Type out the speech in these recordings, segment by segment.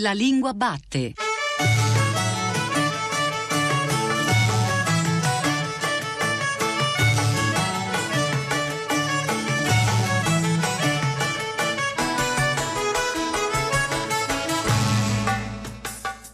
La lingua batte.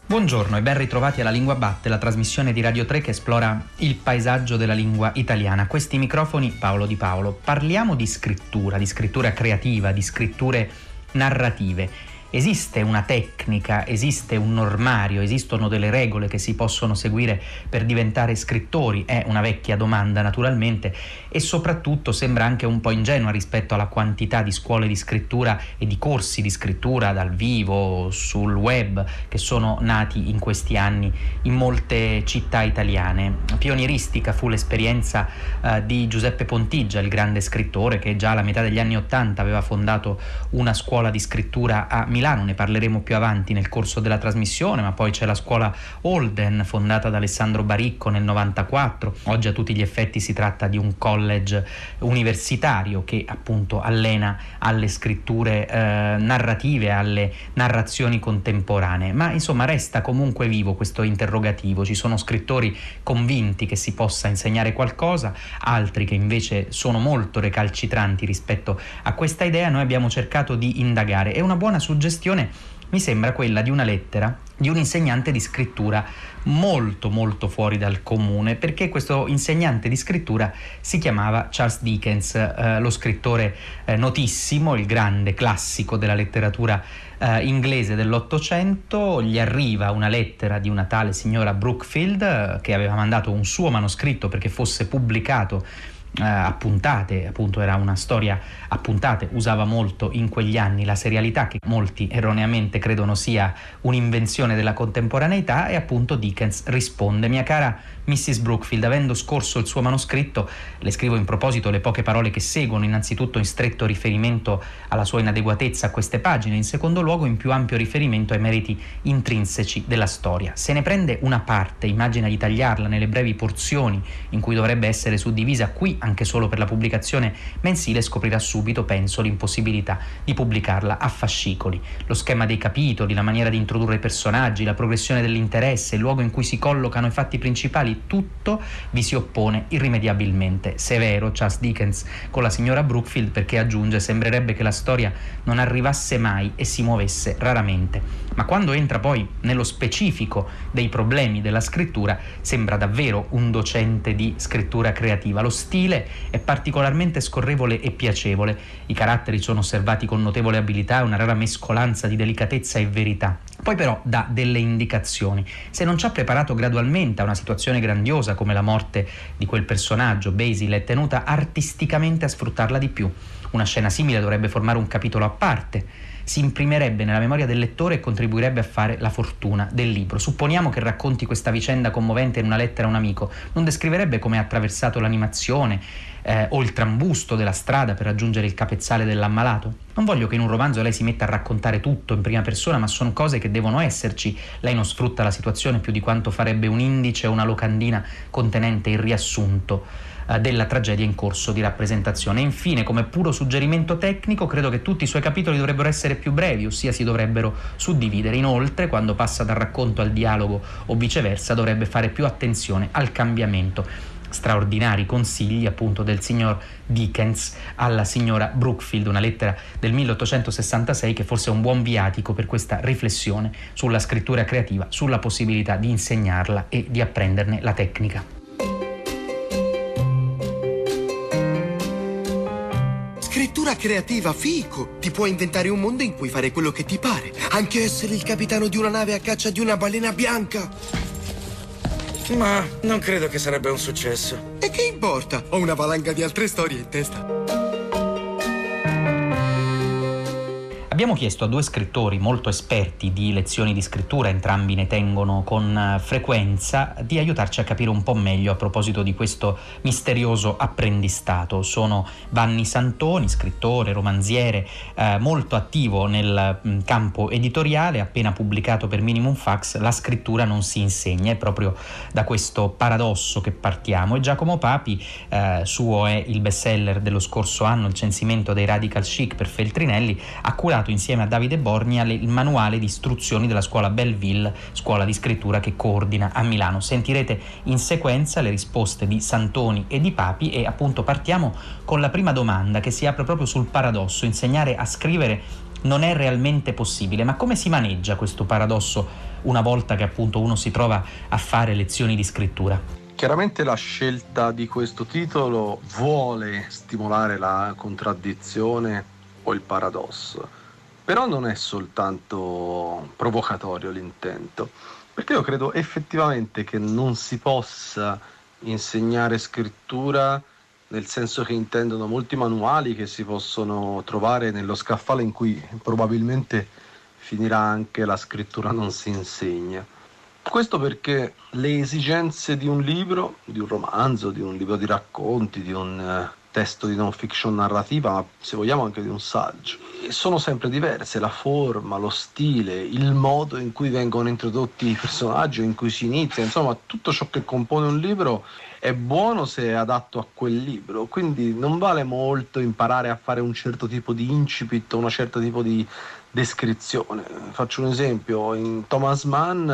Buongiorno e ben ritrovati alla Lingua Batte, la trasmissione di Radio 3 che esplora il paesaggio della lingua italiana. Questi microfoni Paolo Di Paolo. Parliamo di scrittura, di scrittura creativa, di scritture narrative Esiste una tecnica, esiste un normario, esistono delle regole che si possono seguire per diventare scrittori? È una vecchia domanda naturalmente e soprattutto sembra anche un po' ingenua rispetto alla quantità di scuole di scrittura e di corsi di scrittura dal vivo, sul web, che sono nati in questi anni in molte città italiane. Pionieristica fu l'esperienza eh, di Giuseppe Pontigia, il grande scrittore che già alla metà degli anni Ottanta aveva fondato una scuola di scrittura a Milano, ne parleremo più avanti nel corso della trasmissione, ma poi c'è la scuola Holden fondata da Alessandro Baricco nel 94. Oggi a tutti gli effetti si tratta di un college universitario che appunto allena alle scritture eh, narrative, alle narrazioni contemporanee. Ma insomma resta comunque vivo questo interrogativo. Ci sono scrittori convinti che si possa insegnare qualcosa, altri che invece sono molto recalcitranti rispetto a questa idea. Noi abbiamo cercato di indagare. È una buona suggestione suggestione mi sembra quella di una lettera di un insegnante di scrittura molto molto fuori dal comune perché questo insegnante di scrittura si chiamava Charles Dickens, eh, lo scrittore eh, notissimo, il grande classico della letteratura eh, inglese dell'Ottocento, gli arriva una lettera di una tale signora Brookfield eh, che aveva mandato un suo manoscritto perché fosse pubblicato eh, a puntate, appunto era una storia a puntate, usava molto in quegli anni la serialità che molti erroneamente credono sia un'invenzione della contemporaneità e appunto Dickens risponde, mia cara Mrs. Brookfield, avendo scorso il suo manoscritto, le scrivo in proposito le poche parole che seguono, innanzitutto in stretto riferimento alla sua inadeguatezza a queste pagine, in secondo luogo in più ampio riferimento ai meriti intrinseci della storia. Se ne prende una parte, immagina di tagliarla nelle brevi porzioni in cui dovrebbe essere suddivisa qui anche solo per la pubblicazione mensile, scoprirà subito, penso, l'impossibilità di pubblicarla a fascicoli. Lo schema dei capitoli, la maniera di introdurre i personaggi, la progressione dell'interesse, il luogo in cui si collocano i fatti principali, tutto vi si oppone irrimediabilmente. Severo Charles Dickens con la signora Brookfield perché aggiunge sembrerebbe che la storia non arrivasse mai e si muovesse raramente. Ma quando entra poi nello specifico dei problemi della scrittura sembra davvero un docente di scrittura creativa. Lo stile è particolarmente scorrevole e piacevole. I caratteri sono osservati con notevole abilità e una rara mescolanza di delicatezza e verità. Poi però dà delle indicazioni. Se non ci ha preparato gradualmente a una situazione grandiosa come la morte di quel personaggio, Basil è tenuta artisticamente a sfruttarla di più. Una scena simile dovrebbe formare un capitolo a parte si imprimerebbe nella memoria del lettore e contribuirebbe a fare la fortuna del libro. Supponiamo che racconti questa vicenda commovente in una lettera a un amico, non descriverebbe come ha attraversato l'animazione eh, o il trambusto della strada per raggiungere il capezzale dell'ammalato? Non voglio che in un romanzo lei si metta a raccontare tutto in prima persona, ma sono cose che devono esserci. Lei non sfrutta la situazione più di quanto farebbe un indice o una locandina contenente il riassunto eh, della tragedia in corso di rappresentazione. infine, come puro suggerimento tecnico, credo che tutti i suoi capitoli dovrebbero essere più brevi, ossia si dovrebbero suddividere. Inoltre, quando passa dal racconto al dialogo o viceversa, dovrebbe fare più attenzione al cambiamento straordinari consigli appunto del signor Dickens alla signora Brookfield, una lettera del 1866 che forse è un buon viatico per questa riflessione sulla scrittura creativa, sulla possibilità di insegnarla e di apprenderne la tecnica. Creativa, fico! Ti puoi inventare un mondo in cui fare quello che ti pare. Anche essere il capitano di una nave a caccia di una balena bianca. Ma non credo che sarebbe un successo. E che importa? Ho una valanga di altre storie in testa. Abbiamo chiesto a due scrittori molto esperti di lezioni di scrittura, entrambi ne tengono con eh, frequenza, di aiutarci a capire un po' meglio a proposito di questo misterioso apprendistato. Sono Vanni Santoni, scrittore, romanziere, eh, molto attivo nel mm, campo editoriale, appena pubblicato per Minimum Fax La scrittura non si insegna, è proprio da questo paradosso che partiamo. E Giacomo Papi, eh, suo è il bestseller dello scorso anno, Il censimento dei radical chic per Feltrinelli, ha curato pubblicato insieme a Davide Borgna il manuale di istruzioni della scuola Belleville, scuola di scrittura che coordina a Milano. Sentirete in sequenza le risposte di Santoni e di Papi e appunto partiamo con la prima domanda che si apre proprio sul paradosso, insegnare a scrivere non è realmente possibile, ma come si maneggia questo paradosso una volta che appunto uno si trova a fare lezioni di scrittura? Chiaramente la scelta di questo titolo vuole stimolare la contraddizione o il paradosso, però non è soltanto provocatorio l'intento, perché io credo effettivamente che non si possa insegnare scrittura nel senso che intendono molti manuali che si possono trovare nello scaffale in cui probabilmente finirà anche la scrittura non si insegna. Questo perché le esigenze di un libro, di un romanzo, di un libro di racconti, di un eh, testo di non fiction narrativa, ma se vogliamo anche di un saggio, sono sempre diverse, la forma, lo stile, il modo in cui vengono introdotti i personaggi, in cui si inizia, insomma tutto ciò che compone un libro è buono se è adatto a quel libro, quindi non vale molto imparare a fare un certo tipo di incipit, un certo tipo di descrizione. Faccio un esempio, in Thomas Mann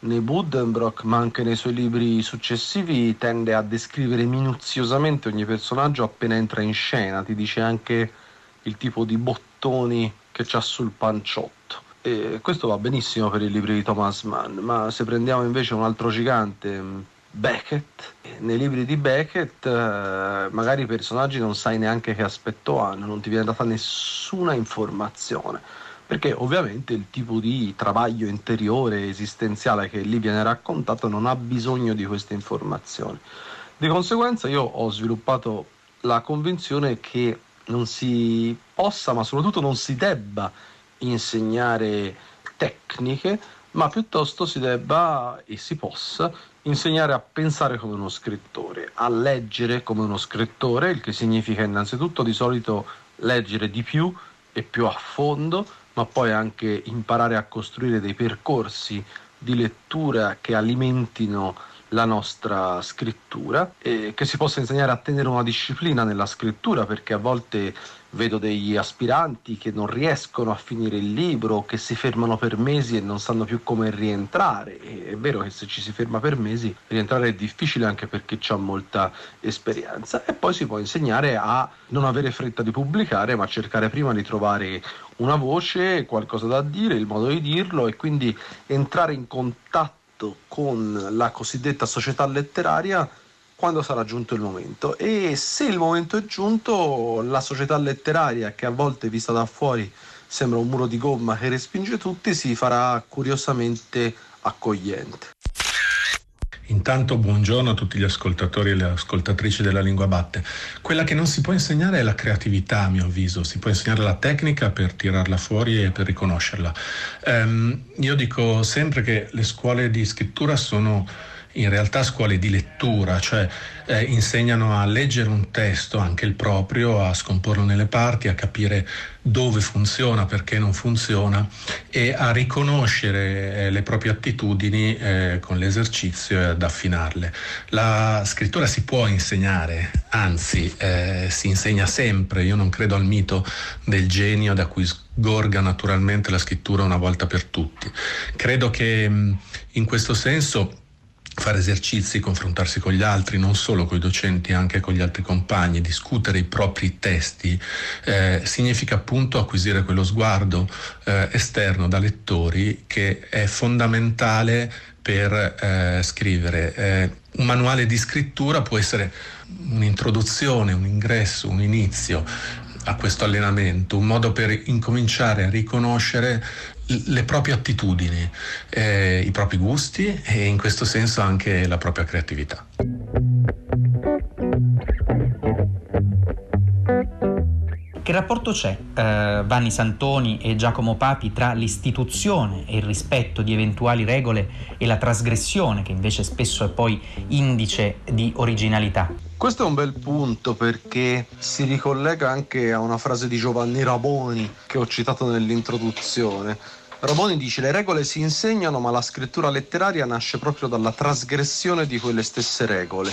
nei Buddenbrock, ma anche nei suoi libri successivi, tende a descrivere minuziosamente ogni personaggio appena entra in scena, ti dice anche il tipo di bottoni che c'ha sul panciotto. E questo va benissimo per i libri di Thomas Mann, ma se prendiamo invece un altro gigante, Beckett, nei libri di Beckett eh, magari i personaggi non sai neanche che aspetto hanno, non ti viene data nessuna informazione, perché ovviamente il tipo di travaglio interiore esistenziale che lì viene raccontato non ha bisogno di queste informazioni. Di conseguenza io ho sviluppato la convinzione che non si possa, ma soprattutto non si debba insegnare tecniche, ma piuttosto si debba e si possa insegnare a pensare come uno scrittore, a leggere come uno scrittore, il che significa innanzitutto di solito leggere di più e più a fondo, ma poi anche imparare a costruire dei percorsi di lettura che alimentino la nostra scrittura e che si possa insegnare a tenere una disciplina nella scrittura perché a volte vedo degli aspiranti che non riescono a finire il libro, che si fermano per mesi e non sanno più come rientrare. E è vero che se ci si ferma per mesi rientrare è difficile anche perché c'è molta esperienza e poi si può insegnare a non avere fretta di pubblicare ma cercare prima di trovare una voce, qualcosa da dire, il modo di dirlo e quindi entrare in contatto con la cosiddetta società letteraria quando sarà giunto il momento e se il momento è giunto la società letteraria che a volte vista da fuori sembra un muro di gomma che respinge tutti si farà curiosamente accogliente. Intanto buongiorno a tutti gli ascoltatori e le ascoltatrici della lingua batte. Quella che non si può insegnare è la creatività, a mio avviso, si può insegnare la tecnica per tirarla fuori e per riconoscerla. Um, io dico sempre che le scuole di scrittura sono in realtà scuole di lettura, cioè eh, insegnano a leggere un testo, anche il proprio, a scomporlo nelle parti, a capire dove funziona, perché non funziona e a riconoscere eh, le proprie attitudini eh, con l'esercizio e ad affinarle. La scrittura si può insegnare, anzi eh, si insegna sempre, io non credo al mito del genio da cui sgorga naturalmente la scrittura una volta per tutti. Credo che mh, in questo senso fare esercizi, confrontarsi con gli altri, non solo con i docenti, anche con gli altri compagni, discutere i propri testi, eh, significa appunto acquisire quello sguardo eh, esterno da lettori che è fondamentale per eh, scrivere. Eh, un manuale di scrittura può essere un'introduzione, un ingresso, un inizio a questo allenamento, un modo per incominciare a riconoscere le proprie attitudini, eh, i propri gusti e in questo senso anche la propria creatività. Che rapporto c'è, eh, Vanni Santoni e Giacomo Papi, tra l'istituzione e il rispetto di eventuali regole e la trasgressione, che invece spesso è poi indice di originalità? Questo è un bel punto perché si ricollega anche a una frase di Giovanni Raboni che ho citato nell'introduzione. Raboni dice le regole si insegnano ma la scrittura letteraria nasce proprio dalla trasgressione di quelle stesse regole.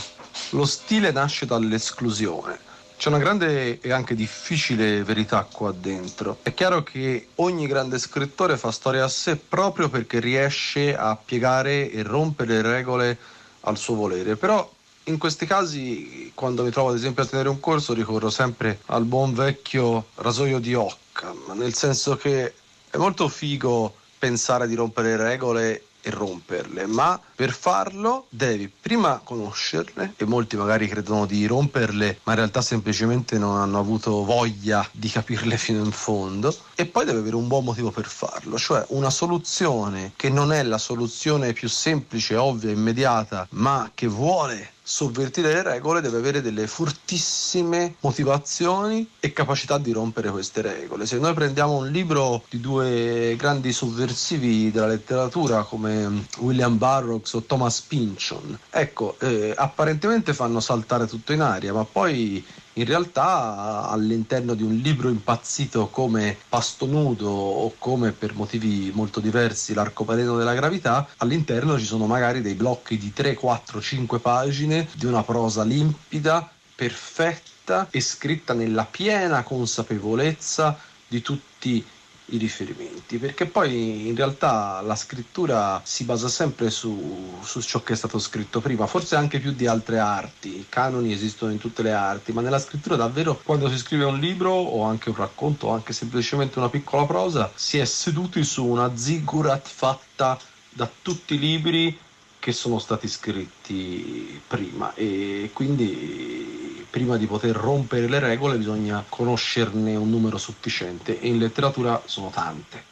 Lo stile nasce dall'esclusione. C'è una grande e anche difficile verità qua dentro. È chiaro che ogni grande scrittore fa storia a sé proprio perché riesce a piegare e rompere le regole al suo volere, però in questi casi, quando mi trovo ad esempio a tenere un corso, ricorro sempre al buon vecchio rasoio di Occam, nel senso che molto figo pensare di rompere le regole e romperle, ma per farlo devi prima conoscerle e molti magari credono di romperle, ma in realtà semplicemente non hanno avuto voglia di capirle fino in fondo e poi devi avere un buon motivo per farlo, cioè una soluzione che non è la soluzione più semplice, ovvia, immediata, ma che vuole sovvertire le regole deve avere delle fortissime motivazioni e capacità di rompere queste regole. Se noi prendiamo un libro di due grandi sovversivi della letteratura come William Burroughs o Thomas Pynchon, ecco, eh, apparentemente fanno saltare tutto in aria, ma poi in realtà all'interno di un libro impazzito come Pasto Nudo o come per motivi molto diversi L'arcobaleno della gravità, all'interno ci sono magari dei blocchi di 3, 4, 5 pagine di una prosa limpida, perfetta e scritta nella piena consapevolezza di tutti i i riferimenti, perché poi in realtà la scrittura si basa sempre su, su, ciò che è stato scritto prima, forse anche più di altre arti, i canoni esistono in tutte le arti, ma nella scrittura davvero quando si scrive un libro o anche un racconto o anche semplicemente una piccola prosa, si è seduti su una ziggurat fatta da tutti i libri che sono stati scritti prima. E quindi prima di poter rompere le regole bisogna conoscerne un numero sufficiente e in letteratura sono tante.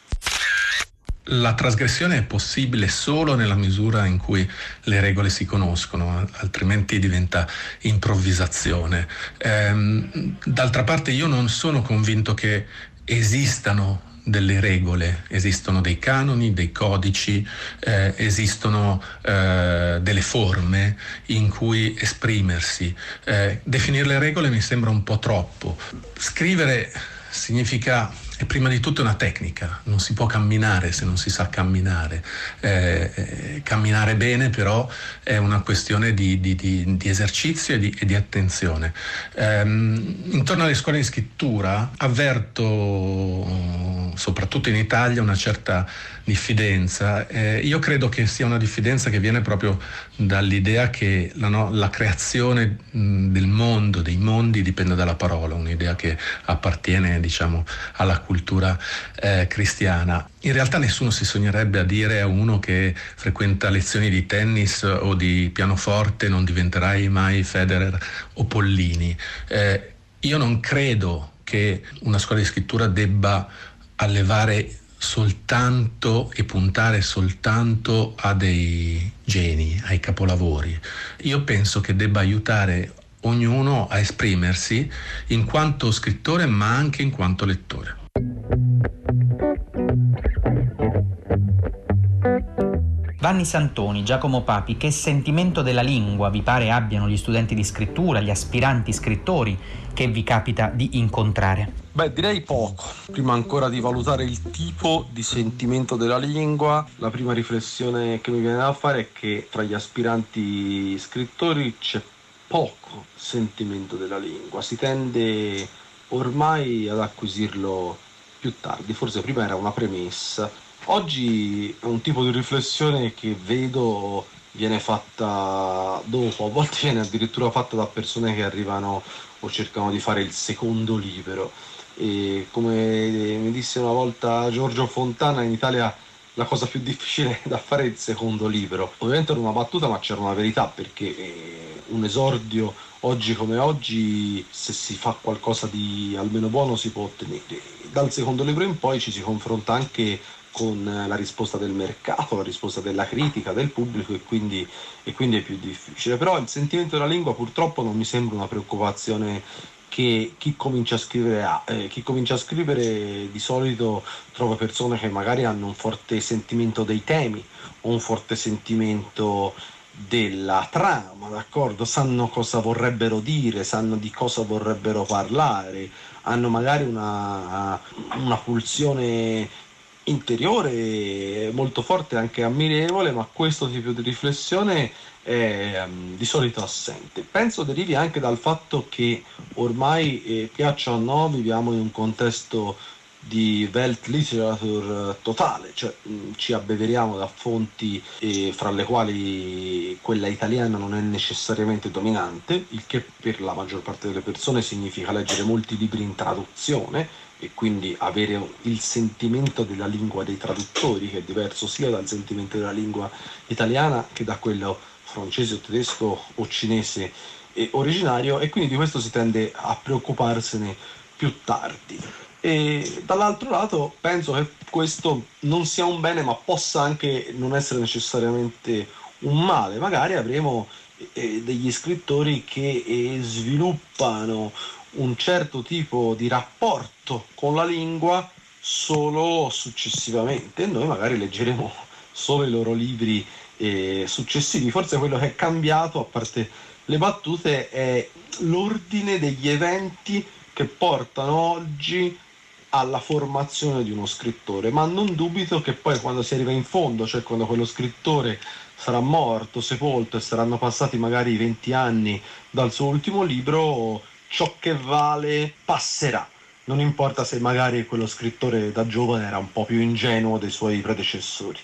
La trasgressione è possibile solo nella misura in cui le regole si conoscono, altrimenti diventa improvvisazione. Ehm, d'altra parte io non sono convinto che esistano delle regole, esistono dei canoni, dei codici, eh, esistono eh, delle forme in cui esprimersi. Eh, definire le regole mi sembra un po' troppo. Scrivere significa è prima di tutto una tecnica, non si può camminare se non si sa camminare. Eh, eh, camminare bene però è una questione di, di, di, di esercizio e, e di, attenzione. Eh, intorno alle scuole di scrittura avverto, soprattutto in Italia, una certa diffidenza. Eh, io credo che sia una diffidenza che viene proprio dall'idea che la, no, la creazione mh, del mondo, dei mondi, dipende dalla parola, un'idea che appartiene diciamo, alla cultura eh, cristiana. In realtà nessuno si sognerebbe a dire a uno che frequenta lezioni di tennis o di pianoforte non diventerai mai Federer o Pollini. Eh, io non credo che una scuola di scrittura debba allevare soltanto e puntare soltanto a dei geni, ai capolavori. Io penso che debba aiutare ognuno a esprimersi in quanto scrittore ma anche in quanto lettore. Vanni Santoni, Giacomo Papi, che sentimento della lingua vi pare abbiano gli studenti di scrittura, gli aspiranti scrittori che vi capita di incontrare? Beh, direi poco. Prima ancora di valutare il tipo di sentimento della lingua, la prima riflessione che mi viene da fare è che tra gli aspiranti scrittori c'è poco sentimento della lingua, si tende ormai ad acquisirlo più tardi, forse prima era una premessa, Oggi è un tipo di riflessione che vedo viene fatta dopo, a volte viene addirittura fatta da persone che arrivano o cercano di fare il secondo libro. E come mi disse una volta Giorgio Fontana, in Italia la cosa più difficile da fare è il secondo libro. Ovviamente era una battuta, ma c'era una verità perché eh, un esordio oggi come oggi, se si fa qualcosa di almeno buono, si può ottenere. Dal secondo libro in poi ci si confronta anche con la risposta del mercato, la risposta della critica, del pubblico e quindi, e quindi, è più difficile. Però il sentimento della lingua purtroppo non mi sembra una preoccupazione che chi comincia a scrivere ha. Eh, chi comincia a scrivere di solito trova persone che magari hanno un forte sentimento dei temi o un forte sentimento della trama, d'accordo? Sanno cosa vorrebbero dire, sanno di cosa vorrebbero parlare, hanno magari una, una pulsione interiore molto forte, anche ammirevole, ma questo tipo di riflessione è um, di solito assente. Penso derivi anche dal fatto che ormai, eh, piaccia o no, viviamo in un contesto di Weltliteratur totale, cioè mh, ci abbeveriamo da fonti eh, fra le quali quella italiana non è necessariamente dominante, il che per la maggior parte delle persone significa leggere molti libri in traduzione e quindi avere il sentimento della lingua dei traduttori, che è diverso sia dal sentimento della lingua italiana che da quello francese o tedesco o cinese originario e quindi di questo si tende a preoccuparsene più tardi. E dall'altro lato penso che questo non sia un bene, ma possa anche non essere necessariamente un male. Magari avremo eh, degli scrittori che eh, sviluppano un certo tipo di rapporto con la lingua solo successivamente noi magari leggeremo solo i loro libri eh, successivi. Forse quello che è cambiato, a parte le battute, è l'ordine degli eventi che portano oggi alla formazione di uno scrittore, ma non dubito che poi quando si arriva in fondo, cioè quando quello scrittore sarà morto, sepolto e saranno passati magari 20 anni dal suo ultimo libro, ciò che vale passerà. Non importa se magari quello scrittore da giovane era un po' più ingenuo dei suoi predecessori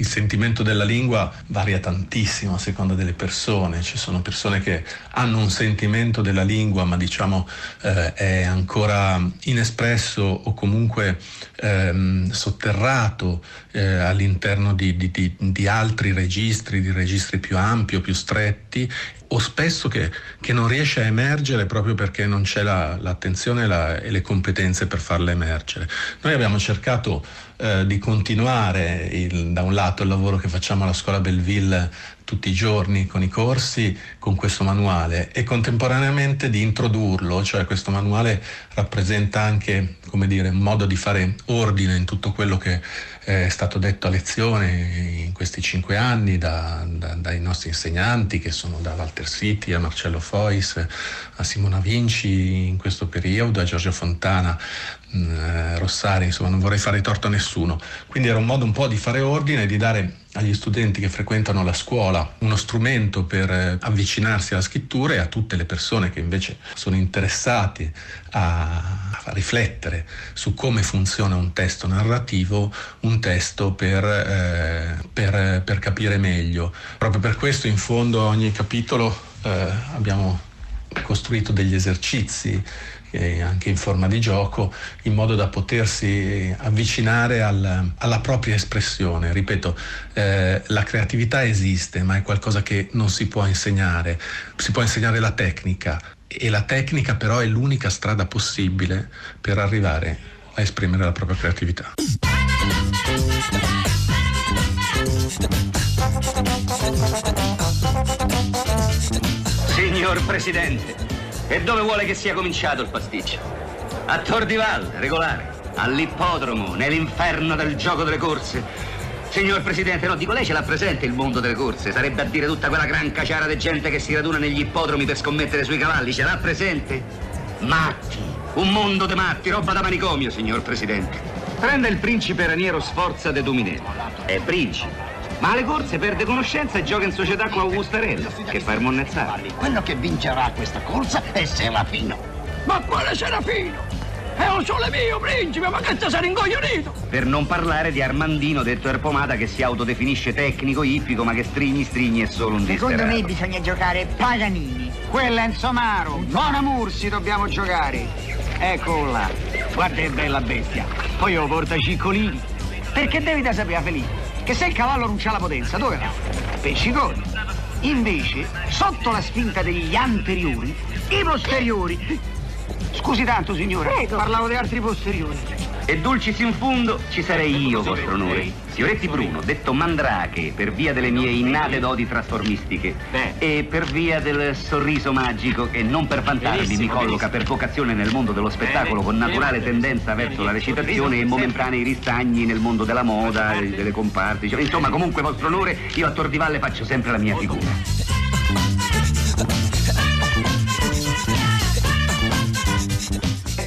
il sentimento della lingua varia tantissimo a seconda delle persone, ci sono persone che hanno un sentimento della lingua ma diciamo eh, è ancora inespresso o comunque ehm, sotterrato eh, all'interno di, di, di, di altri registri, di registri più ampi o più stretti o spesso che, che, non riesce a emergere proprio perché non c'è la, l'attenzione la, e le competenze per farla emergere. Noi abbiamo cercato eh, di continuare il, da un lato il lavoro che facciamo alla scuola Belleville tutti i giorni con i corsi, con questo manuale e contemporaneamente di introdurlo, cioè questo manuale rappresenta anche come dire, un modo di fare ordine in tutto quello che è stato detto a lezione in questi cinque anni da, da, dai nostri insegnanti che sono da Walter City a Marcello Fois, a Simona Vinci in questo periodo, a Giorgio Fontana, mh, Rossari, insomma non vorrei fare torto a nessuno. Quindi era un modo un po' di fare ordine e di dare agli studenti che frequentano la scuola uno strumento per eh, avvicinarsi alla scrittura e a tutte le persone che invece sono interessati a, a riflettere su come funziona un testo narrativo, un testo per, eh, per, per capire meglio. Proprio per questo in fondo a ogni capitolo eh, abbiamo costruito degli esercizi eh, anche in forma di gioco, in modo da potersi avvicinare al, alla propria espressione. Ripeto, eh, la creatività esiste, ma è qualcosa che non si può insegnare. Si può insegnare la tecnica e la tecnica però è l'unica strada possibile per arrivare a esprimere la propria creatività. Signor Presidente, e dove vuole che sia cominciato il pasticcio? A Tor di Valle, regolare. All'ippodromo, nell'inferno del gioco delle corse. Signor Presidente, no, dico lei ce l'ha presente il mondo delle corse? Sarebbe a dire tutta quella gran caciara di gente che si raduna negli ippodromi per scommettere sui cavalli, ce l'ha presente? Matti, un mondo di matti, roba da manicomio, signor Presidente. Prenda il principe Raniero Sforza de Dominello. È principe. Ma alle corse perde conoscenza e gioca in società con Augustarello, che fa il monnezzare. Quello che vincerà questa corsa è Serafino. Ma quale Serafino? È un sole mio, principe, ma che ti sei ingoglionito? Per non parlare di Armandino, detto Erpomata, che si autodefinisce tecnico, ippico, ma che strigni strigni è solo un Secondo disperato. me bisogna giocare Paganini. Quella è Enzomaro, Mona Mursi dobbiamo giocare. Eccola, guarda che bella bestia. Poi io porta ciccolini. Perché devi da sapere, Felipe? Che se il cavallo non c'ha la potenza, dove va? Pesciconi. Invece, sotto la spinta degli anteriori, i posteriori. Scusi tanto, signora, Prego. parlavo di altri posteriori. E dulcis in fundo ci sarei io, vostro onore. Fioretti Bruno, detto Mandrache, per via delle mie innate doti trasformistiche e per via del sorriso magico che non per vantarmi mi colloca per vocazione nel mondo dello spettacolo con naturale tendenza verso la recitazione e momentanei ristagni nel mondo della moda, delle comparti. Insomma, comunque, vostro onore, io a Tor di Valle faccio sempre la mia figura.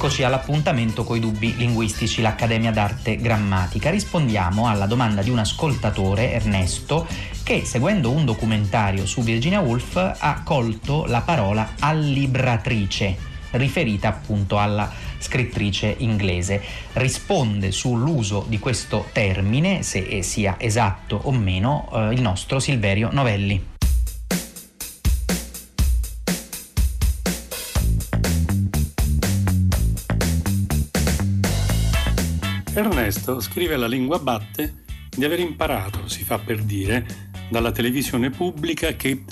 Eccoci all'appuntamento coi dubbi linguistici, l'Accademia d'Arte Grammatica. Rispondiamo alla domanda di un ascoltatore, Ernesto, che seguendo un documentario su Virginia Woolf ha colto la parola allibratrice, riferita appunto alla scrittrice inglese. Risponde sull'uso di questo termine, se sia esatto o meno, eh, il nostro Silverio Novelli. Ernesto scrive alla lingua batte di aver imparato, si fa per dire, dalla televisione pubblica che,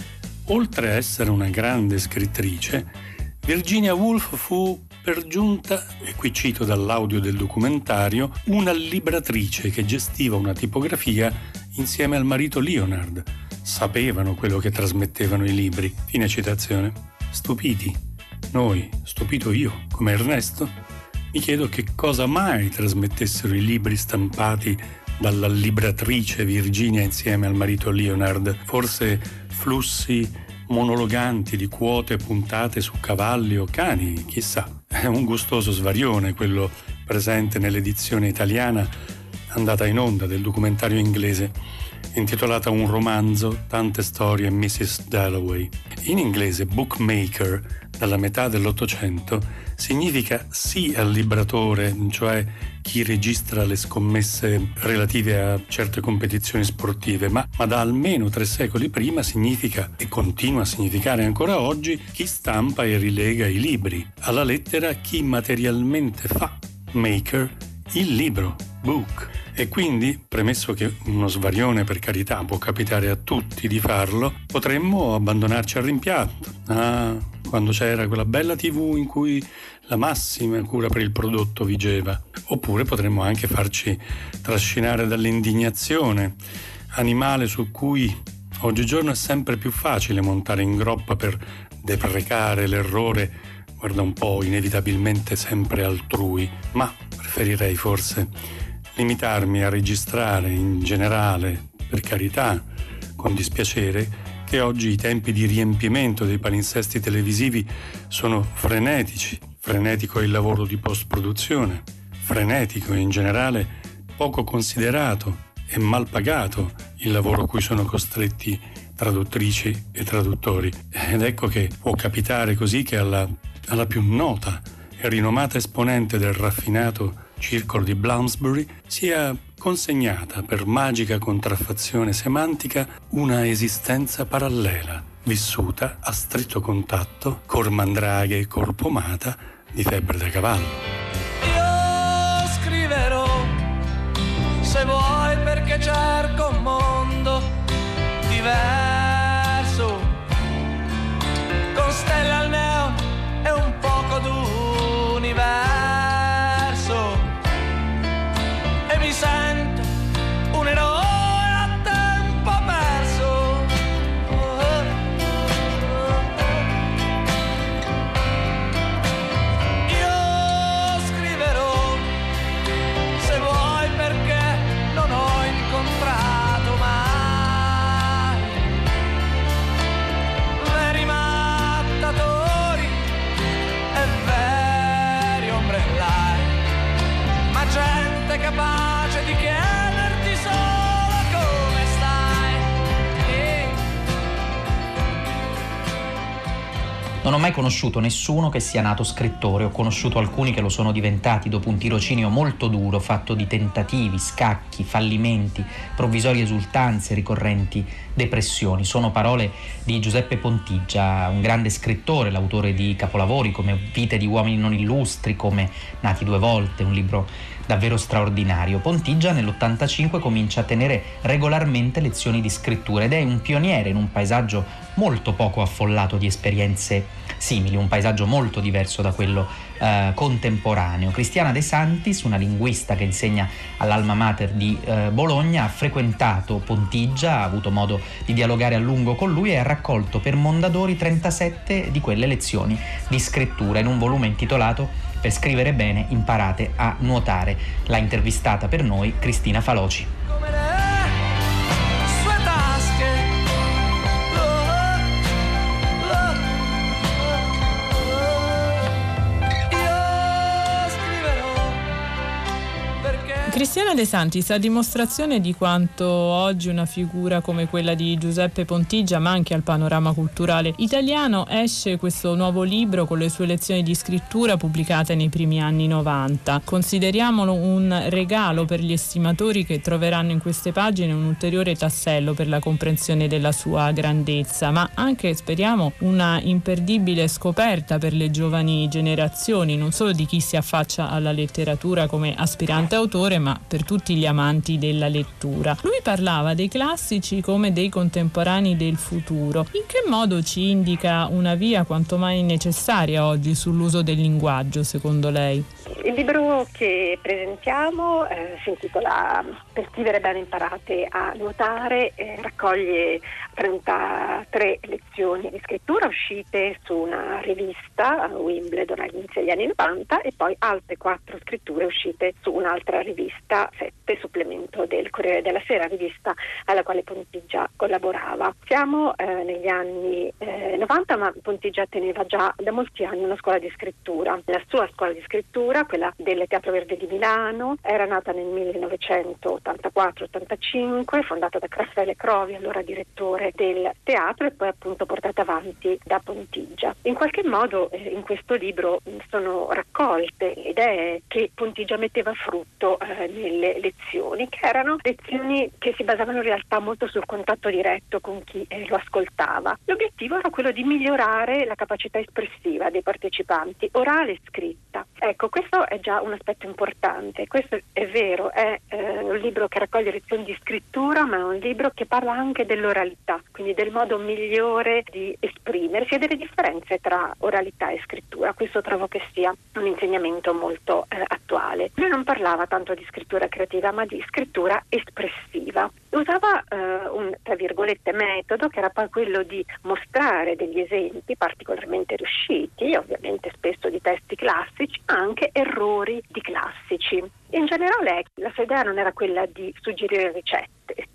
oltre a essere una grande scrittrice, Virginia Woolf fu per giunta, e qui cito dall'audio del documentario, una libratrice che gestiva una tipografia insieme al marito Leonard. Sapevano quello che trasmettevano i libri. Fine citazione. Stupiti. Noi, stupito io, come Ernesto, mi chiedo che cosa mai trasmettessero i libri stampati dalla libratrice Virginia insieme al marito Leonard. Forse flussi monologanti di quote puntate su cavalli o cani, chissà. È un gustoso svarione quello presente nell'edizione italiana andata in onda del documentario inglese intitolata Un romanzo, tante storie Mrs. Dalloway. In inglese bookmaker, dalla metà dell'Ottocento, significa sì al libratore, cioè chi registra le scommesse relative a certe competizioni sportive, ma, ma, da almeno tre secoli prima significa, e continua a significare ancora oggi, chi stampa e rilega i libri. Alla lettera chi materialmente fa, maker, il libro, book. E quindi, premesso che uno svarione per carità può capitare a tutti di farlo, potremmo abbandonarci al rimpianto. Ah, quando c'era quella bella TV in cui la massima cura per il prodotto vigeva. Oppure potremmo anche farci trascinare dall'indignazione, animale su cui oggigiorno è sempre più facile montare in groppa per deprecare l'errore, guarda un po' inevitabilmente sempre altrui, ma preferirei forse limitarmi a registrare in generale, per carità, con dispiacere, che oggi i tempi di riempimento dei palinsesti televisivi sono frenetici, frenetico è il lavoro di post-produzione, frenetico in generale poco considerato e mal pagato il lavoro a cui sono costretti traduttrici e traduttori. Ed ecco che può capitare così che alla, alla più nota e rinomata esponente del raffinato circolo di Bloomsbury sia consegnata per magica contraffazione semantica una esistenza parallela, vissuta a stretto contatto col mandraghe e corpomata di febbre da cavallo. Io scriverò, se vuoi perché cerco un mondo diverso, mai conosciuto nessuno che sia nato scrittore, ho conosciuto alcuni che lo sono diventati dopo un tirocinio molto duro, fatto di tentativi, scacchi, fallimenti, provvisorie esultanze, ricorrenti depressioni. Sono parole di Giuseppe Pontigia, un grande scrittore, l'autore di capolavori come Vite di uomini non illustri, come Nati due volte, un libro davvero straordinario. Pontigia nell'85 comincia a tenere regolarmente lezioni di scrittura ed è un pioniere in un paesaggio molto poco affollato di esperienze simili, un paesaggio molto diverso da quello eh, contemporaneo. Cristiana De Santis, una linguista che insegna all'Alma Mater di eh, Bologna, ha frequentato Pontigia, ha avuto modo di dialogare a lungo con lui e ha raccolto per Mondadori 37 di quelle lezioni di scrittura in un volume intitolato per scrivere bene imparate a nuotare. L'ha intervistata per noi Cristina Faloci. Cristiana De Santis, a dimostrazione di quanto oggi una figura come quella di Giuseppe Pontigia manchi al panorama culturale italiano, esce questo nuovo libro con le sue lezioni di scrittura pubblicate nei primi anni 90. Consideriamolo un regalo per gli estimatori che troveranno in queste pagine un ulteriore tassello per la comprensione della sua grandezza, ma anche, speriamo, una imperdibile scoperta per le giovani generazioni, non solo di chi si affaccia alla letteratura come aspirante autore, ma per tutti gli amanti della lettura. Lui parlava dei classici come dei contemporanei del futuro. In che modo ci indica una via quanto mai necessaria oggi sull'uso del linguaggio, secondo lei? Il libro che presentiamo eh, si intitola Per scrivere bene imparate a nuotare, eh, raccoglie 33 lezioni di scrittura uscite su una rivista, Wimbledon all'inizio degli anni 90, e poi altre quattro scritture uscite su un'altra rivista, 7, supplemento del Corriere della Sera, rivista alla quale Pontigia collaborava. Siamo eh, negli anni 90, ma Pontigia teneva già da molti anni una scuola di scrittura. La sua scuola di scrittura, quella del Teatro Verde di Milano, era nata nel 1984-85, fondata da Raffaele Crovi, allora direttore del teatro, e poi appunto portata avanti da Pontigia. In qualche modo eh, in questo libro sono raccolte le idee che Pontigia metteva a frutto eh, nelle lezioni, che erano lezioni che si basavano in realtà molto sul contatto diretto con chi eh, lo ascoltava. L'obiettivo era quello di migliorare la capacità espressiva dei partecipanti, orale e scritta. Ecco, questo è già un aspetto importante. Questo è vero, è eh, un libro che raccoglie lezioni di scrittura, ma è un libro che parla anche dell'oralità, quindi del modo migliore di esprimersi e delle differenze tra oralità e scrittura. Questo trovo che sia un insegnamento molto eh, attuale. Lui non parlava tanto di scrittura creativa, ma di scrittura espressiva. Usava eh, un, tra virgolette, metodo che era poi quello di mostrare degli esempi particolarmente riusciti, ovviamente spesso di testi classici, anche errori di classici. In generale la sua idea non era quella di suggerire ricette,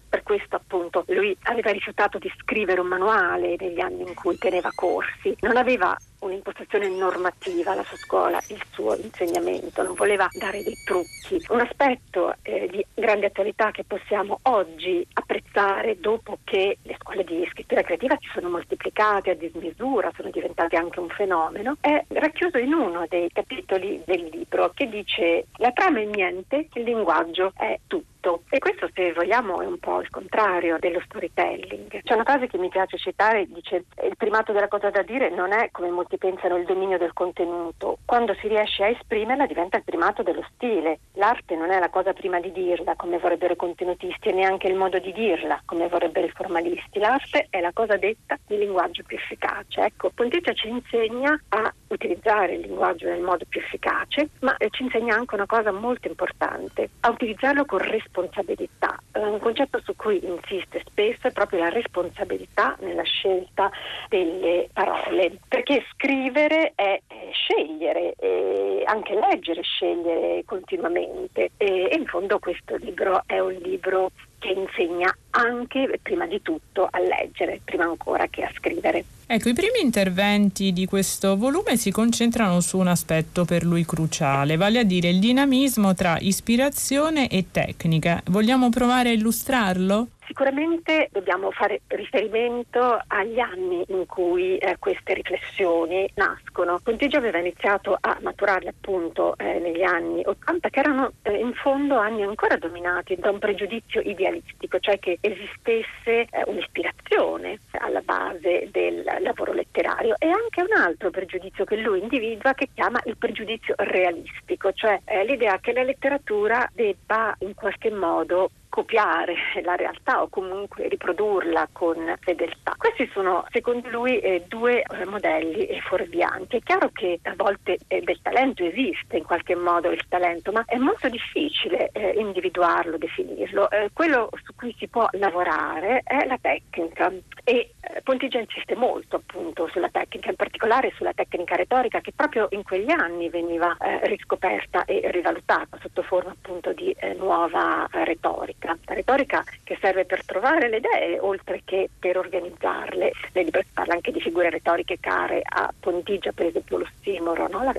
per questo appunto lui aveva rifiutato di scrivere un manuale negli anni in cui teneva corsi, non aveva un'impostazione normativa alla sua scuola, il suo insegnamento, non voleva dare dei trucchi. Un aspetto eh, di grande attualità che possiamo oggi apprezzare dopo che le scuole di scrittura creativa si sono moltiplicate a dismisura, sono diventate anche un fenomeno, è racchiuso in uno dei capitoli del libro che dice la trama è niente, il linguaggio è tutto tutto. E questo, se vogliamo, è un po' il contrario dello storytelling. C'è una frase che mi piace citare, dice il primato della cosa da dire non è, come molti pensano, il dominio del contenuto. Quando si riesce a esprimerla diventa il primato dello stile. L'arte non è la cosa prima di dirla, come vorrebbero i contenutisti, e neanche il modo di dirla, come vorrebbero i formalisti. L'arte è la cosa detta di linguaggio più efficace. Ecco, Ponticia ci insegna a utilizzare il linguaggio nel modo più efficace, ma ci insegna anche una cosa molto importante, a utilizzarlo con responsabilità responsabilità. Un concetto su cui insiste spesso è proprio la responsabilità nella scelta delle parole, perché scrivere è scegliere, e anche leggere, scegliere continuamente e in fondo questo libro è un libro che insegna anche, prima di tutto, a leggere, prima ancora che a scrivere. Ecco, i primi interventi di questo volume si concentrano su un aspetto per lui cruciale, vale a dire il dinamismo tra ispirazione e tecnica. Vogliamo provare a illustrarlo? Sicuramente dobbiamo fare riferimento agli anni in cui eh, queste riflessioni nascono. Contigio aveva iniziato a maturarle appunto eh, negli anni 80 che erano eh, in fondo anni ancora dominati da un pregiudizio idealistico, cioè che esistesse eh, un'ispirazione alla base del lavoro letterario e anche un altro pregiudizio che lui individua che chiama il pregiudizio realistico, cioè eh, l'idea che la letteratura debba in qualche modo copiare la realtà o comunque riprodurla con fedeltà. Questi sono, secondo lui, eh, due eh, modelli eh, fuorvianti. È chiaro che a volte del talento esiste in qualche modo il talento, ma è molto difficile individuarlo, definirlo. Quello su cui si può lavorare è la tecnica e Pontigia insiste molto appunto sulla tecnica, in particolare sulla tecnica retorica che proprio in quegli anni veniva riscoperta e rivalutata sotto forma appunto di nuova retorica. La retorica che serve per trovare le idee oltre che per organizzarle. Nel libro si parla anche di figure retoriche care a Pontigia, per esempio l'ossimoro, no? la,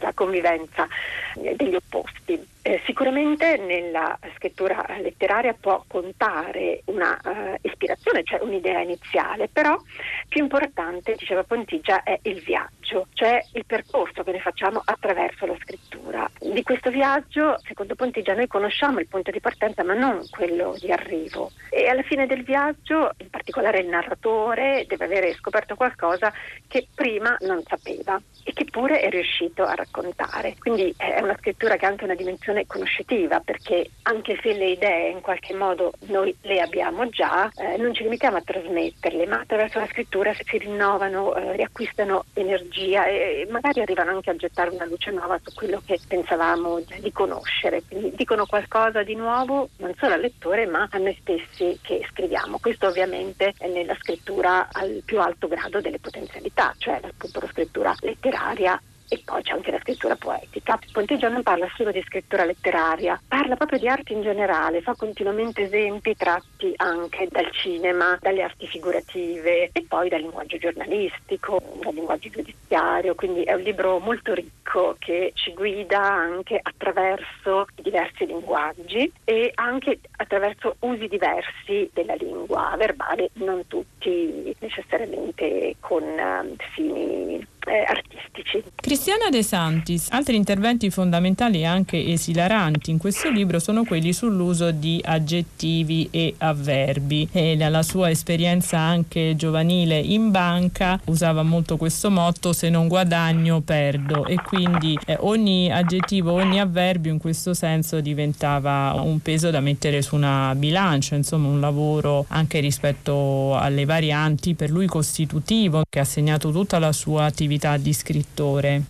la convivenza degli opposti. Eh, sicuramente nella scrittura letteraria può contare una uh, ispirazione, cioè un'idea iniziale, però più importante, diceva Pontigia, è il viaggio, cioè il percorso che noi facciamo attraverso la scrittura. Di questo viaggio, secondo Pontigia, noi conosciamo il punto di partenza, ma non quello di arrivo. E alla fine del viaggio, in particolare il narratore, deve avere scoperto qualcosa che prima non sapeva e che pure è riuscito a raccontare. Quindi è una scrittura che ha anche una dimensione conoscitiva, perché anche se le idee in qualche modo noi le abbiamo già, eh, non ci limitiamo a trasmetterle, ma attraverso la scrittura si rinnovano, eh, riacquistano energia e, magari arrivano anche a gettare una luce nuova su quello che pensavamo di conoscere. Quindi dicono qualcosa di nuovo non solo al lettore ma a noi stessi che scriviamo. Questo ovviamente è nella scrittura al più alto grado delle potenzialità, cioè appunto la scrittura letteraria e poi c'è anche la scrittura poetica. Ponteggio non parla solo di scrittura letteraria, parla proprio di arte in generale, fa continuamente esempi tratti anche dal cinema, dalle arti figurative e poi dal linguaggio giornalistico, dal linguaggio giudiziario, quindi è un libro molto ricco che ci guida anche attraverso diversi linguaggi e anche attraverso usi diversi della lingua verbale, non tutti necessariamente con uh, fini eh, artistici. Cristiana De Santis, altri interventi fondamentali e anche esilaranti in questo libro sono quelli sull'uso di aggettivi e avverbi. E nella sua esperienza anche giovanile in banca usava molto questo motto se non guadagno perdo e quindi eh, ogni aggettivo, ogni avverbio in questo senso diventava un peso da mettere su una bilancia, insomma un lavoro anche rispetto alle varianti per lui costitutivo che ha segnato tutta la sua attività di scrittore.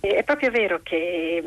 È proprio vero che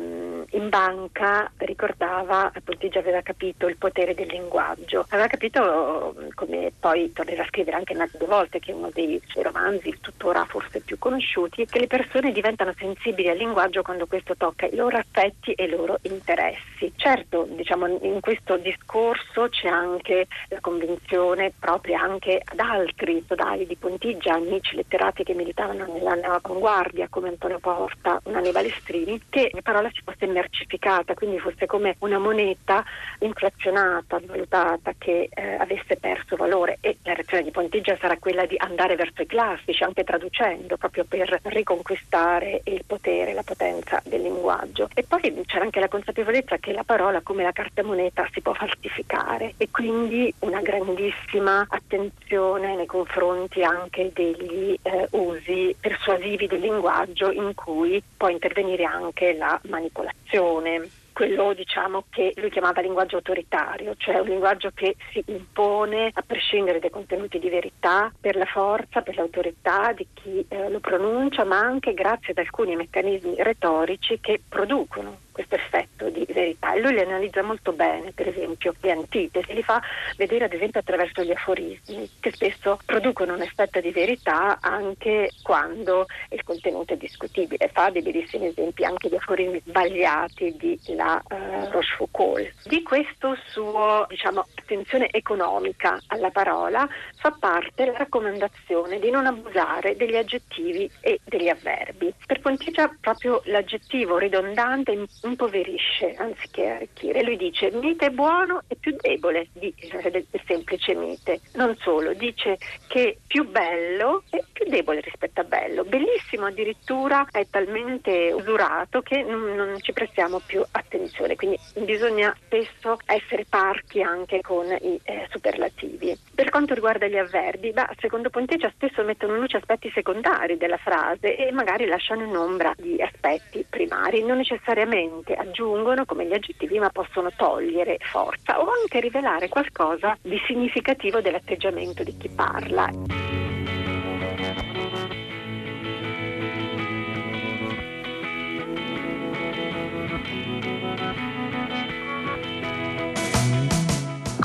in banca ricordava, Pontigia aveva capito il potere del linguaggio, aveva capito, come poi tornerà a scrivere anche un'altra due volte, che è uno dei suoi romanzi tuttora forse più conosciuti, che le persone diventano sensibili al linguaggio quando questo tocca i loro affetti e i loro interessi. Certo, diciamo, in questo discorso c'è anche la convinzione propria anche ad altri sodali di Pontigia, amici letterati che militavano nella avanguardia come Antonio Porta, una balestrini, che la parola si fosse mercificata, quindi fosse come una moneta inflazionata, valutata, che eh, avesse perso valore e la reazione di Pontigia sarà quella di andare verso i classici, anche traducendo, proprio per riconquistare il potere, la potenza del linguaggio. E poi c'era anche la consapevolezza che la parola, come la carta moneta, si può falsificare e quindi una grandissima attenzione nei confronti anche degli eh, usi persuasivi del linguaggio in cui poi intervenire anche la manipolazione quello diciamo, che lui chiamava linguaggio autoritario, cioè un linguaggio che si impone a prescindere dai contenuti di verità per la forza, per l'autorità di chi eh, lo pronuncia, ma anche grazie ad alcuni meccanismi retorici che producono questo effetto di verità e lui li analizza molto bene, per esempio le antitesi, li fa vedere ad esempio attraverso gli aforismi che spesso producono un effetto di verità anche quando il contenuto è discutibile. Fa dei bellissimi esempi anche di aforismi sbagliati di la uh, Rochefoucauld. Di questo suo diciamo, attenzione economica alla parola fa parte la raccomandazione di non abusare degli aggettivi e degli avverbi. Per Pontigia proprio l'aggettivo ridondante impoverisce anziché arricchire. Lui dice mite è buono e più debole di, del semplice mite. Non solo, dice che più bello è più debole rispetto a bello. Bellissimo addirittura è talmente usurato che non, non ci prestiamo più attenzione. Quindi bisogna spesso essere parchi anche con i eh, superlativi. Per quanto riguarda gli avverbi, bah, secondo Pontecia spesso mettono in luce aspetti secondari della frase e magari lasciano in ombra gli aspetti primari. Non necessariamente semplicemente aggiungono come gli aggettivi ma possono togliere forza o anche rivelare qualcosa di significativo dell'atteggiamento di chi parla.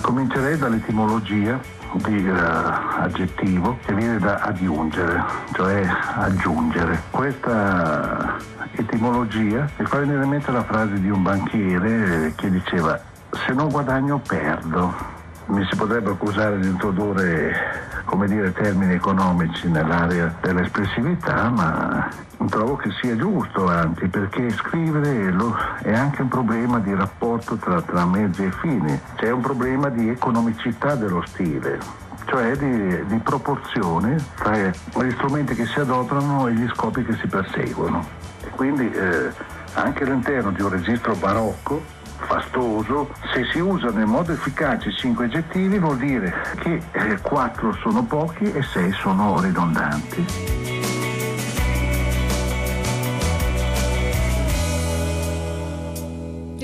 Comincerei dall'etimologia uh, aggettivo che viene da aggiungere, cioè aggiungere. Questa etimologia mi fa venire in mente la frase di un banchiere che diceva se non guadagno perdo. Mi si potrebbe accusare di introdurre come dire, termini economici nell'area dell'espressività, ma trovo che sia giusto anzi, perché scrivere è anche un problema di rapporto tra, tra mezzi e fini, c'è un problema di economicità dello stile, cioè di, di, proporzione tra gli strumenti che si adoperano e gli scopi che si perseguono. E quindi eh, anche all'interno di un registro barocco fastoso, se si usano in modo efficace cinque aggettivi vuol dire che eh, quattro sono pochi e sei sono ridondanti.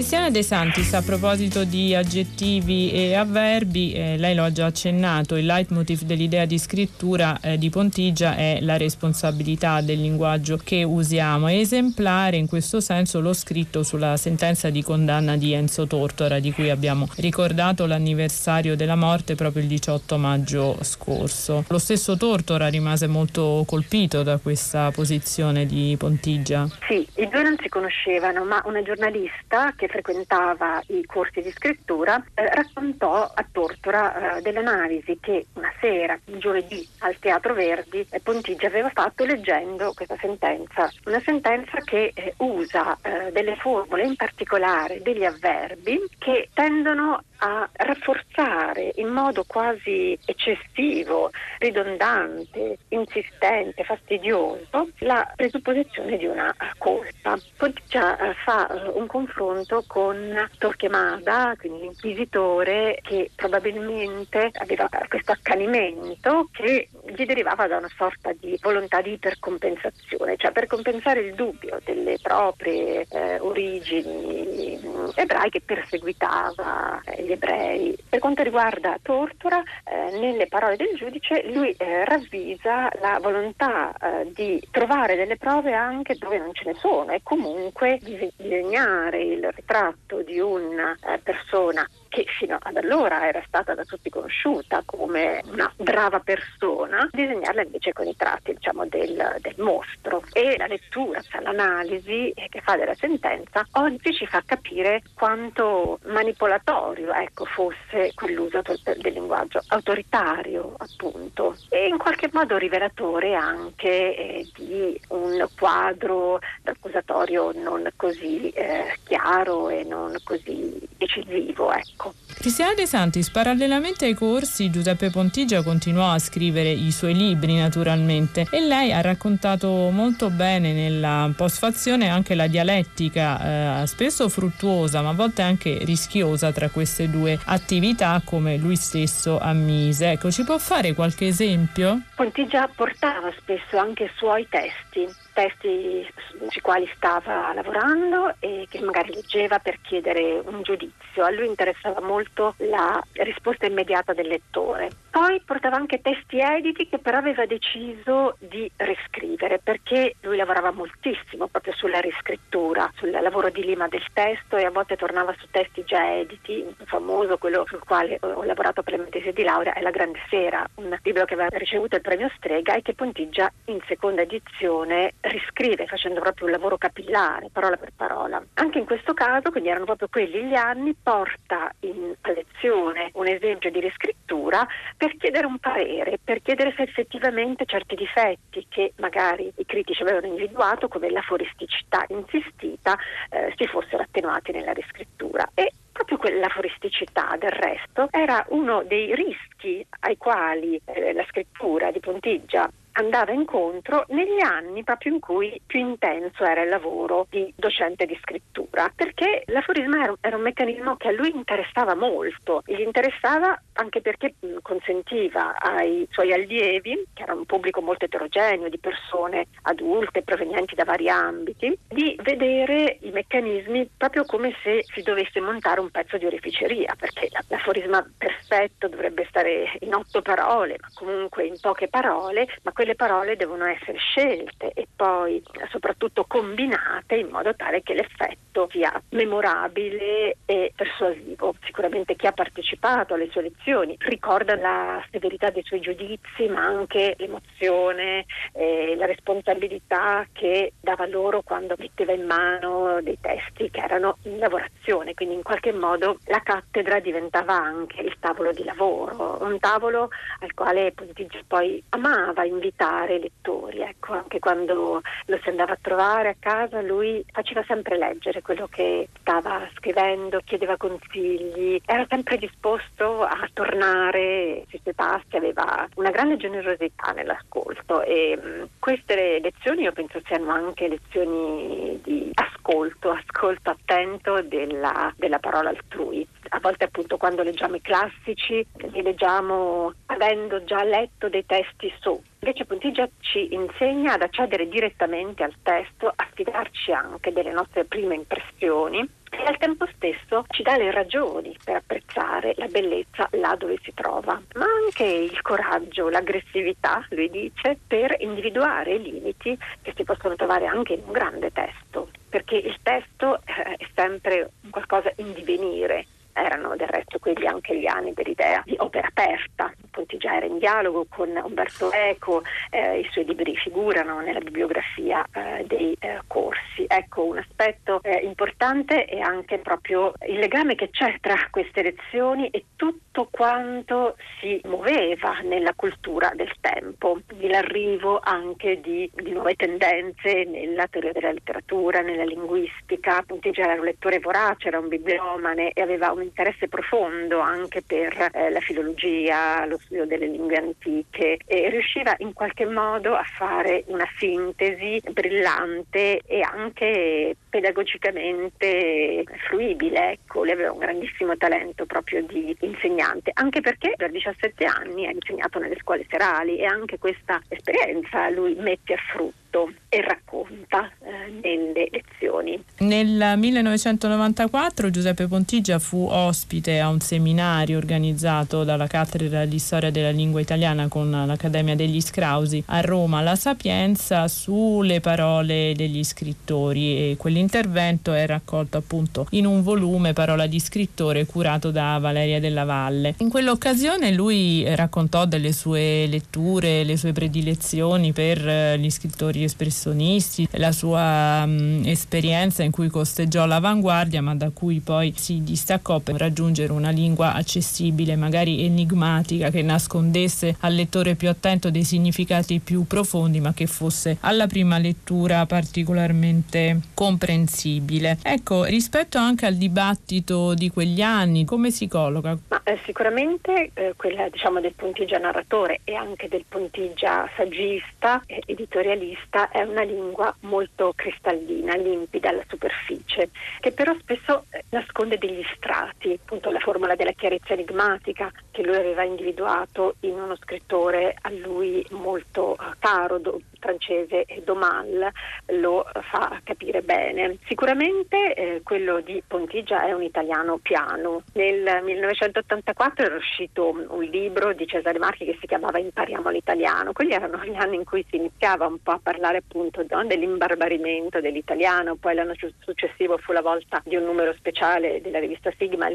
Cristiana De Santis, a proposito di aggettivi e avverbi, eh, lei lo ha già accennato, il leitmotiv dell'idea di scrittura eh, di Pontigia è la responsabilità del linguaggio che usiamo. È esemplare in questo senso lo scritto sulla sentenza di condanna di Enzo Tortora, di cui abbiamo ricordato l'anniversario della morte proprio il 18 maggio scorso. Lo stesso Tortora rimase molto colpito da questa posizione di Pontigia. Sì, i due non si conoscevano, ma una giornalista che frequentava i corsi di scrittura, eh, raccontò a Tortora eh, dell'analisi che una sera, un giovedì, al Teatro Verdi, eh, Pontigia aveva fatto leggendo questa sentenza. Una sentenza che eh, usa eh, delle formule, in particolare degli avverbi, che tendono a rafforzare in modo quasi eccessivo, ridondante, insistente, fastidioso la presupposizione di una colpa. Pontigia eh, fa un confronto con Torquemada, quindi l'inquisitore che probabilmente aveva questo accanimento che gli derivava da una sorta di volontà di ipercompensazione, cioè per compensare il dubbio delle proprie eh, origini mm, ebraiche perseguitava eh, gli ebrei. Per quanto riguarda Tortora, eh, nelle parole del giudice lui eh, ravvisa la volontà eh, di trovare delle prove anche dove non ce ne sono e comunque disegnare il ritratto di una eh, persona che fino ad allora era stata da tutti conosciuta come una brava persona, disegnarla invece con i tratti diciamo, del, del, mostro. E la lettura, cioè l'analisi che fa della sentenza, oggi ci fa capire quanto manipolatorio ecco, fosse quell'uso del linguaggio, autoritario appunto, e in qualche modo rivelatore anche eh, di un quadro accusatorio non così eh, chiaro e non così decisivo. Ecco. Cristiana De Santis, parallelamente ai corsi, Giuseppe Pontigia continuò a scrivere i suoi libri naturalmente e lei ha raccontato molto bene nella postfazione anche la dialettica, eh, spesso fruttuosa ma a volte anche rischiosa tra queste due attività come lui stesso ammise. Ecco, ci può fare qualche esempio? Pontigia portava spesso anche i suoi testi testi sui quali stava lavorando e che magari leggeva per chiedere un giudizio. A lui interessava molto la risposta immediata del lettore. Poi portava anche testi editi che però aveva deciso di riscrivere perché lui lavorava moltissimo proprio sulla riscrittura, sul lavoro di lima del testo e a volte tornava su testi già editi. Famoso, quello sul quale ho lavorato per la mia tesi di laurea, è La Grande Sera, un libro che aveva ricevuto il premio Strega e che Pontiggia in seconda edizione riscrive facendo proprio un lavoro capillare, parola per parola. Anche in questo caso, quindi erano proprio quelli gli anni, porta in lezione un esempio di riscrittura per chiedere un parere, per chiedere se effettivamente certi difetti che magari i critici avevano individuato, come la foristicità insistita, eh, si fossero attenuati nella riscrittura. E proprio quella foristicità del resto era uno dei rischi ai quali eh, la scrittura di Pontiggia andava incontro negli anni proprio in cui più intenso era il lavoro di docente di scrittura, perché l'aforisma era un meccanismo che a lui interessava molto, gli interessava anche perché consentiva ai suoi allievi, che era un pubblico molto eterogeneo di persone adulte provenienti da vari ambiti, di vedere i meccanismi proprio come se si dovesse montare un pezzo di oreficeria, perché l'aforisma perfetto dovrebbe stare in otto parole, ma comunque in poche parole, ma quelle parole devono essere scelte e poi soprattutto combinate in modo tale che l'effetto sia memorabile e persuasivo. Sicuramente chi ha partecipato alle sue lezioni ricorda la severità dei suoi giudizi, ma anche l'emozione e la responsabilità che dava loro quando metteva in mano dei testi che erano in lavorazione, quindi in qualche modo la cattedra diventava anche il tavolo di lavoro, un tavolo al quale Pontigia poi amava invitare i lettori, ecco, anche quando lo si andava a trovare a casa lui faceva sempre leggere quello che stava scrivendo, chiedeva consigli, era sempre disposto a tornare sui suoi passi, aveva una grande generosità nell'ascolto e mh, queste lezioni io penso siano anche lezioni di ascolto, ascolto attento della, della parola altrui. A volte appunto quando leggiamo i classici li leggiamo avendo già letto dei testi su. Invece Pontigia ci insegna ad accedere direttamente al testo, a fidarci anche delle nostre prime impressioni e al tempo stesso ci dà le ragioni per apprezzare la bellezza là dove si trova, ma anche il coraggio, l'aggressività, lui dice, per individuare i limiti che si possono trovare anche in un grande testo, perché il testo eh, è sempre qualcosa in divenire, erano del resto quelli anche gli anni dell'idea di opera aperta. Pontigia era in dialogo con Umberto Eco, eh, i suoi libri figurano nella bibliografia eh, dei eh, corsi. Ecco, un aspetto eh, importante è anche proprio il legame che c'è tra queste lezioni e tutto quanto si muoveva nella cultura del tempo, l'arrivo anche di, di nuove tendenze nella teoria della letteratura, nella linguistica. Pontigia era un lettore vorace, era un bibliomane e aveva un interesse profondo anche per eh, la filologia, lo studio delle lingue antiche e riusciva in qualche modo a fare una sintesi brillante e anche pedagogicamente fruibile. Ecco, lui aveva un grandissimo talento proprio di insegnante, anche perché per 17 anni ha insegnato nelle scuole serali e anche questa esperienza lui mette a frutto e racconta eh, nelle lezioni. Nel 1994 Giuseppe Pontigia fu ospite a un seminario organizzato dalla cattedra di storia della lingua italiana con l'Accademia degli Scrausi a Roma, La Sapienza, sulle parole degli scrittori e quell'intervento è raccolto appunto in un volume Parola di scrittore curato da Valeria della Valle. In quell'occasione lui raccontò delle sue letture, le sue predilezioni per eh, gli scrittori espressionisti, la sua mh, esperienza in cui costeggiò l'avanguardia ma da cui poi si distaccò per raggiungere una lingua accessibile, magari enigmatica, che nascondesse al lettore più attento dei significati più profondi, ma che fosse alla prima lettura particolarmente comprensibile. Ecco, rispetto anche al dibattito di quegli anni, come si colloca? Ma, eh, sicuramente eh, quella diciamo, del puntigia narratore e anche del puntigia saggista, eh, editorialista, è una lingua molto cristallina, limpida alla superficie, che però spesso eh, nasconde degli strati, appunto la formula della chiarezza enigmatica che lui aveva individuato in uno scrittore a lui molto uh, caro, francese Domal, lo fa capire bene. Sicuramente eh, quello di Pontigia è un italiano piano. Nel 1984 era uscito un libro di Cesare Marchi che si chiamava Impariamo l'italiano. Quelli erano gli anni in cui si iniziava un po' a parlare appunto no, dell'imbarbarimento dell'italiano, poi l'anno successivo fu la volta di un numero speciale della rivista Sigma,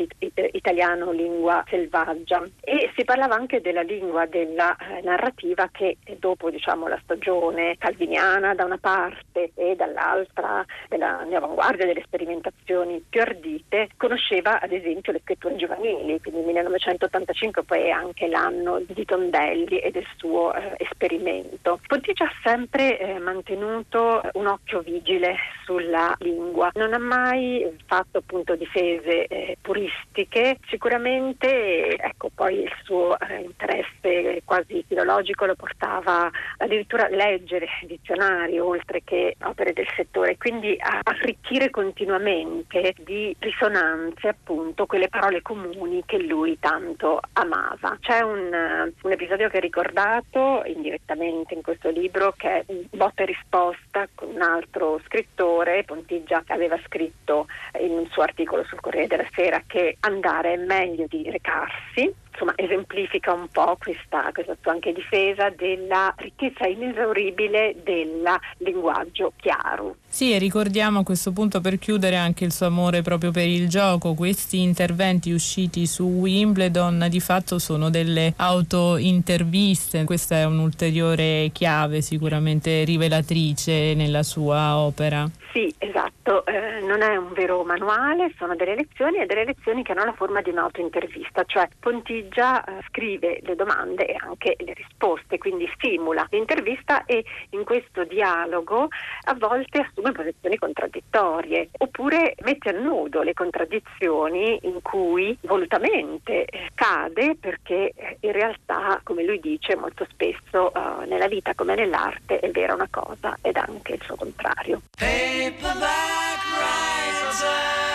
italiano lingua selvaggia e si parlava anche della lingua della eh, narrativa che dopo diciamo la stagione calviniana da una parte e dall'altra della avanguardia delle sperimentazioni più ardite conosceva ad esempio le scritture giovanili, quindi 1985 poi è anche l'anno di Tondelli e del suo eh, esperimento. Pontigia ha sempre eh, mantenuto un occhio vigile sulla lingua, non ha mai fatto appunto difese eh, puristiche, sicuramente ecco, poi il suo eh, interesse quasi filologico lo portava addirittura a leggere dizionari oltre che opere del settore, quindi a arricchire continuamente di risonanze appunto quelle parole comuni che lui tanto amava. C'è un, un episodio che è ricordato indirettamente in questo libro che è botta e risposta con un altro scrittore, Pontigia aveva scritto in un suo articolo sul Corriere della Sera che andare è meglio di recarsi insomma, esemplifica un po' questa, questa sua anche difesa della ricchezza inesauribile del linguaggio chiaro. Sì, e ricordiamo a questo punto per chiudere anche il suo amore proprio per il gioco. Questi interventi usciti su Wimbledon di fatto sono delle autointerviste. Questa è un'ulteriore chiave sicuramente rivelatrice nella sua opera. Sì, esatto, eh, non è un vero manuale, sono delle lezioni e delle lezioni che hanno la forma di un'autointervista, cioè Pontigia eh, scrive le domande e anche le risposte, quindi simula l'intervista e in questo dialogo a volte assume posizioni contraddittorie oppure mette a nudo le contraddizioni in cui volutamente eh, cade perché eh, in realtà, come lui dice molto spesso, eh, nella vita come nell'arte è vera una cosa ed anche il suo contrario. Hey! Paperback writer.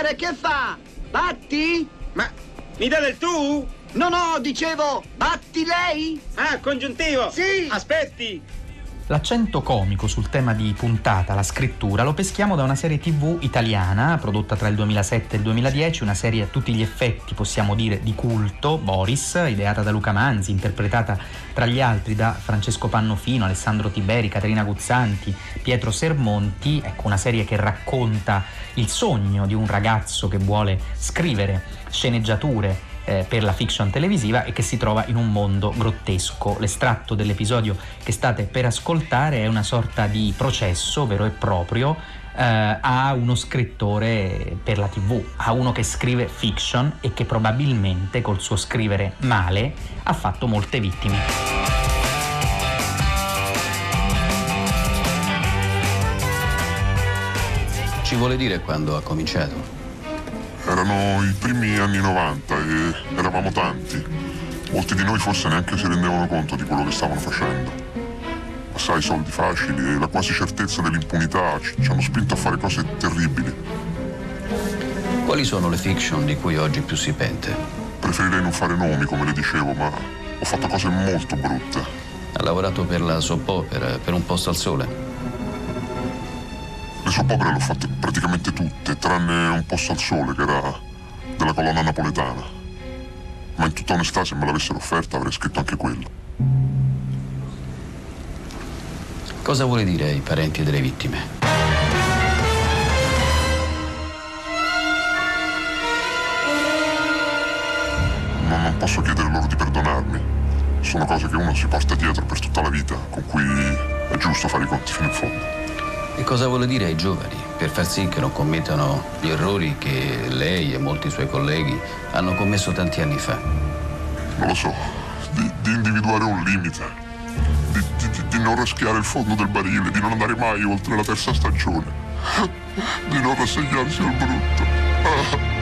Ragioniere, che fa? Batti? Ma mi dà del tu? No, no, dicevo, batti lei? Ah, congiuntivo? Sì! Aspetti! L'accento comico sul tema di puntata, la scrittura, lo peschiamo da una serie tv italiana prodotta tra il 2007 e il 2010, una serie a tutti gli effetti, possiamo dire, di culto, Boris, ideata da Luca Manzi, interpretata tra gli altri da Francesco Pannofino, Alessandro Tiberi, Caterina Guzzanti, Pietro Sermonti, ecco una serie che racconta il sogno di un ragazzo che vuole scrivere sceneggiature eh, per la fiction televisiva e che si trova in un mondo grottesco. L'estratto dell'episodio che state per ascoltare è una sorta di processo vero e proprio eh, a uno scrittore per la tv, a uno che scrive fiction e che probabilmente col suo scrivere male ha fatto molte vittime. Ci vuole dire quando ha cominciato? Erano i primi anni 90 e eravamo tanti. Molti di noi forse neanche si rendevano conto di quello che stavano facendo. Ma sai, soldi facili e la quasi certezza dell'impunità ci, ci hanno spinto a fare cose terribili. Quali sono le fiction di cui oggi più si pente? Preferirei non fare nomi, come le dicevo, ma ho fatto cose molto brutte. Ha lavorato per la soap opera, per un posto al sole? Le soap opere le ho fatte praticamente tutte, tranne un posto al sole che era della colonna napoletana. Ma in tutta onestà, se me l'avessero offerta, avrei scritto anche quello. Cosa vuole dire ai parenti delle vittime? Ma non posso chiedere loro di perdonarmi. Sono cose che uno si porta dietro per tutta la vita, con cui è giusto fare i conti fino in fondo. E cosa vuole dire ai giovani? Per far sì che non commettano gli errori che lei e molti suoi colleghi hanno commesso tanti anni fa? Non lo so, di, di individuare un limite, di, di, di, non raschiare il fondo del barile, di non andare mai oltre la terza stagione, di non rassegnarsi al brutto.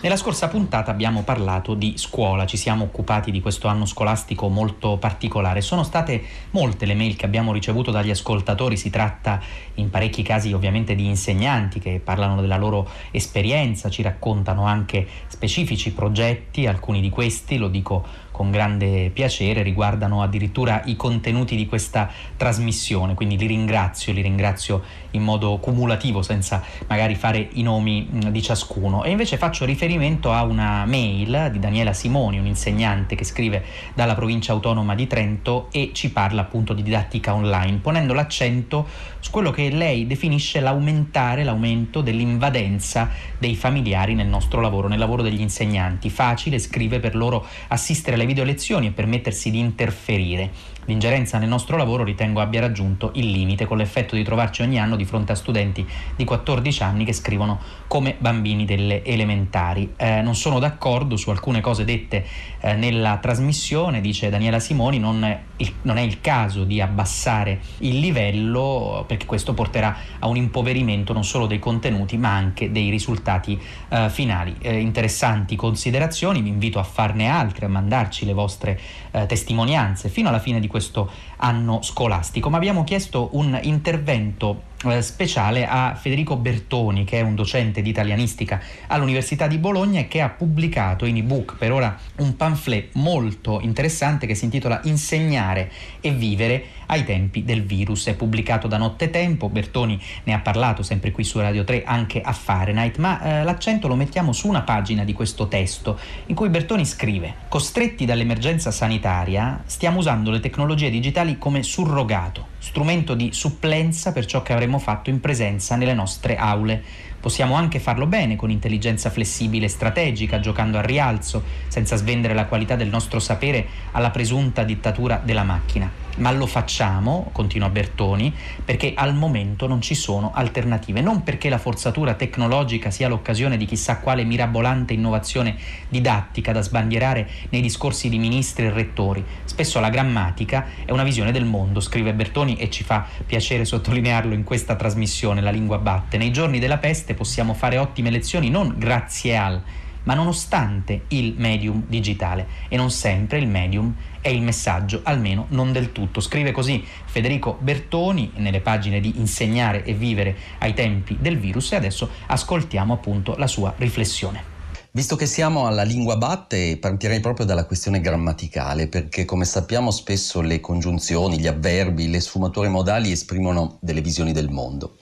Nella scorsa puntata abbiamo parlato di scuola, ci siamo occupati di questo anno scolastico molto particolare. Sono state molte le mail che abbiamo ricevuto dagli ascoltatori, si tratta in parecchi casi ovviamente di insegnanti che parlano della loro esperienza, ci raccontano anche specifici progetti, alcuni di questi, lo dico con grande piacere, riguardano addirittura i contenuti di questa trasmissione, quindi li ringrazio, li ringrazio in modo cumulativo senza magari fare i nomi di ciascuno. E invece faccio riferimento a una mail di Daniela Simoni, un'insegnante che scrive dalla provincia autonoma di Trento e ci parla appunto di didattica online, ponendo l'accento su quello che lei definisce l'aumentare, l'aumento dell'invadenza dei familiari nel nostro lavoro, nel lavoro degli insegnanti. Facile, scrive per loro assistere alle video lezioni e permettersi di interferire. L'ingerenza nel nostro lavoro ritengo abbia raggiunto il limite, con l'effetto di trovarci ogni anno di fronte a studenti di 14 anni che scrivono come bambini delle elementari. Eh, non sono d'accordo su alcune cose dette eh, nella trasmissione, dice Daniela Simoni, non è, il, non è il caso di abbassare il livello perché questo porterà a un impoverimento non solo dei contenuti ma anche dei risultati eh, finali. Eh, interessanti considerazioni, vi invito a farne altre, a mandarci le vostre eh, testimonianze. Fino alla fine di questo anno scolastico, ma abbiamo chiesto un intervento eh, speciale a Federico Bertoni, che è un docente di italianistica all'Università di Bologna e che ha pubblicato in ebook per ora un pamphlet molto interessante che si intitola Insegnare e vivere ai tempi del virus. È pubblicato da Nottetempo, Bertoni ne ha parlato sempre qui su Radio 3 anche a Fahrenheit, ma eh, l'accento lo mettiamo su una pagina di questo testo in cui Bertoni scrive: Costretti dall'emergenza sanitaria, stiamo usando le tecnologie digitali come surrogato, strumento di supplenza per ciò che avremmo fatto in presenza nelle nostre aule. Possiamo anche farlo bene con intelligenza flessibile e strategica, giocando al rialzo, senza svendere la qualità del nostro sapere alla presunta dittatura della macchina ma lo facciamo, continua Bertoni, perché al momento non ci sono alternative, non perché la forzatura tecnologica sia l'occasione di chissà quale mirabolante innovazione didattica da sbandierare nei discorsi di ministri e rettori. Spesso la grammatica è una visione del mondo, scrive Bertoni e ci fa piacere sottolinearlo in questa trasmissione, La lingua batte. Nei giorni della peste possiamo fare ottime lezioni non grazie al ma nonostante il medium digitale e non sempre il medium è il messaggio, almeno non del tutto. Scrive così Federico Bertoni nelle pagine di Insegnare e vivere ai tempi del virus e adesso ascoltiamo appunto la sua riflessione. Visto che siamo alla lingua batte, partirei proprio dalla questione grammaticale, perché come sappiamo spesso le congiunzioni, gli avverbi, le sfumature modali esprimono delle visioni del mondo.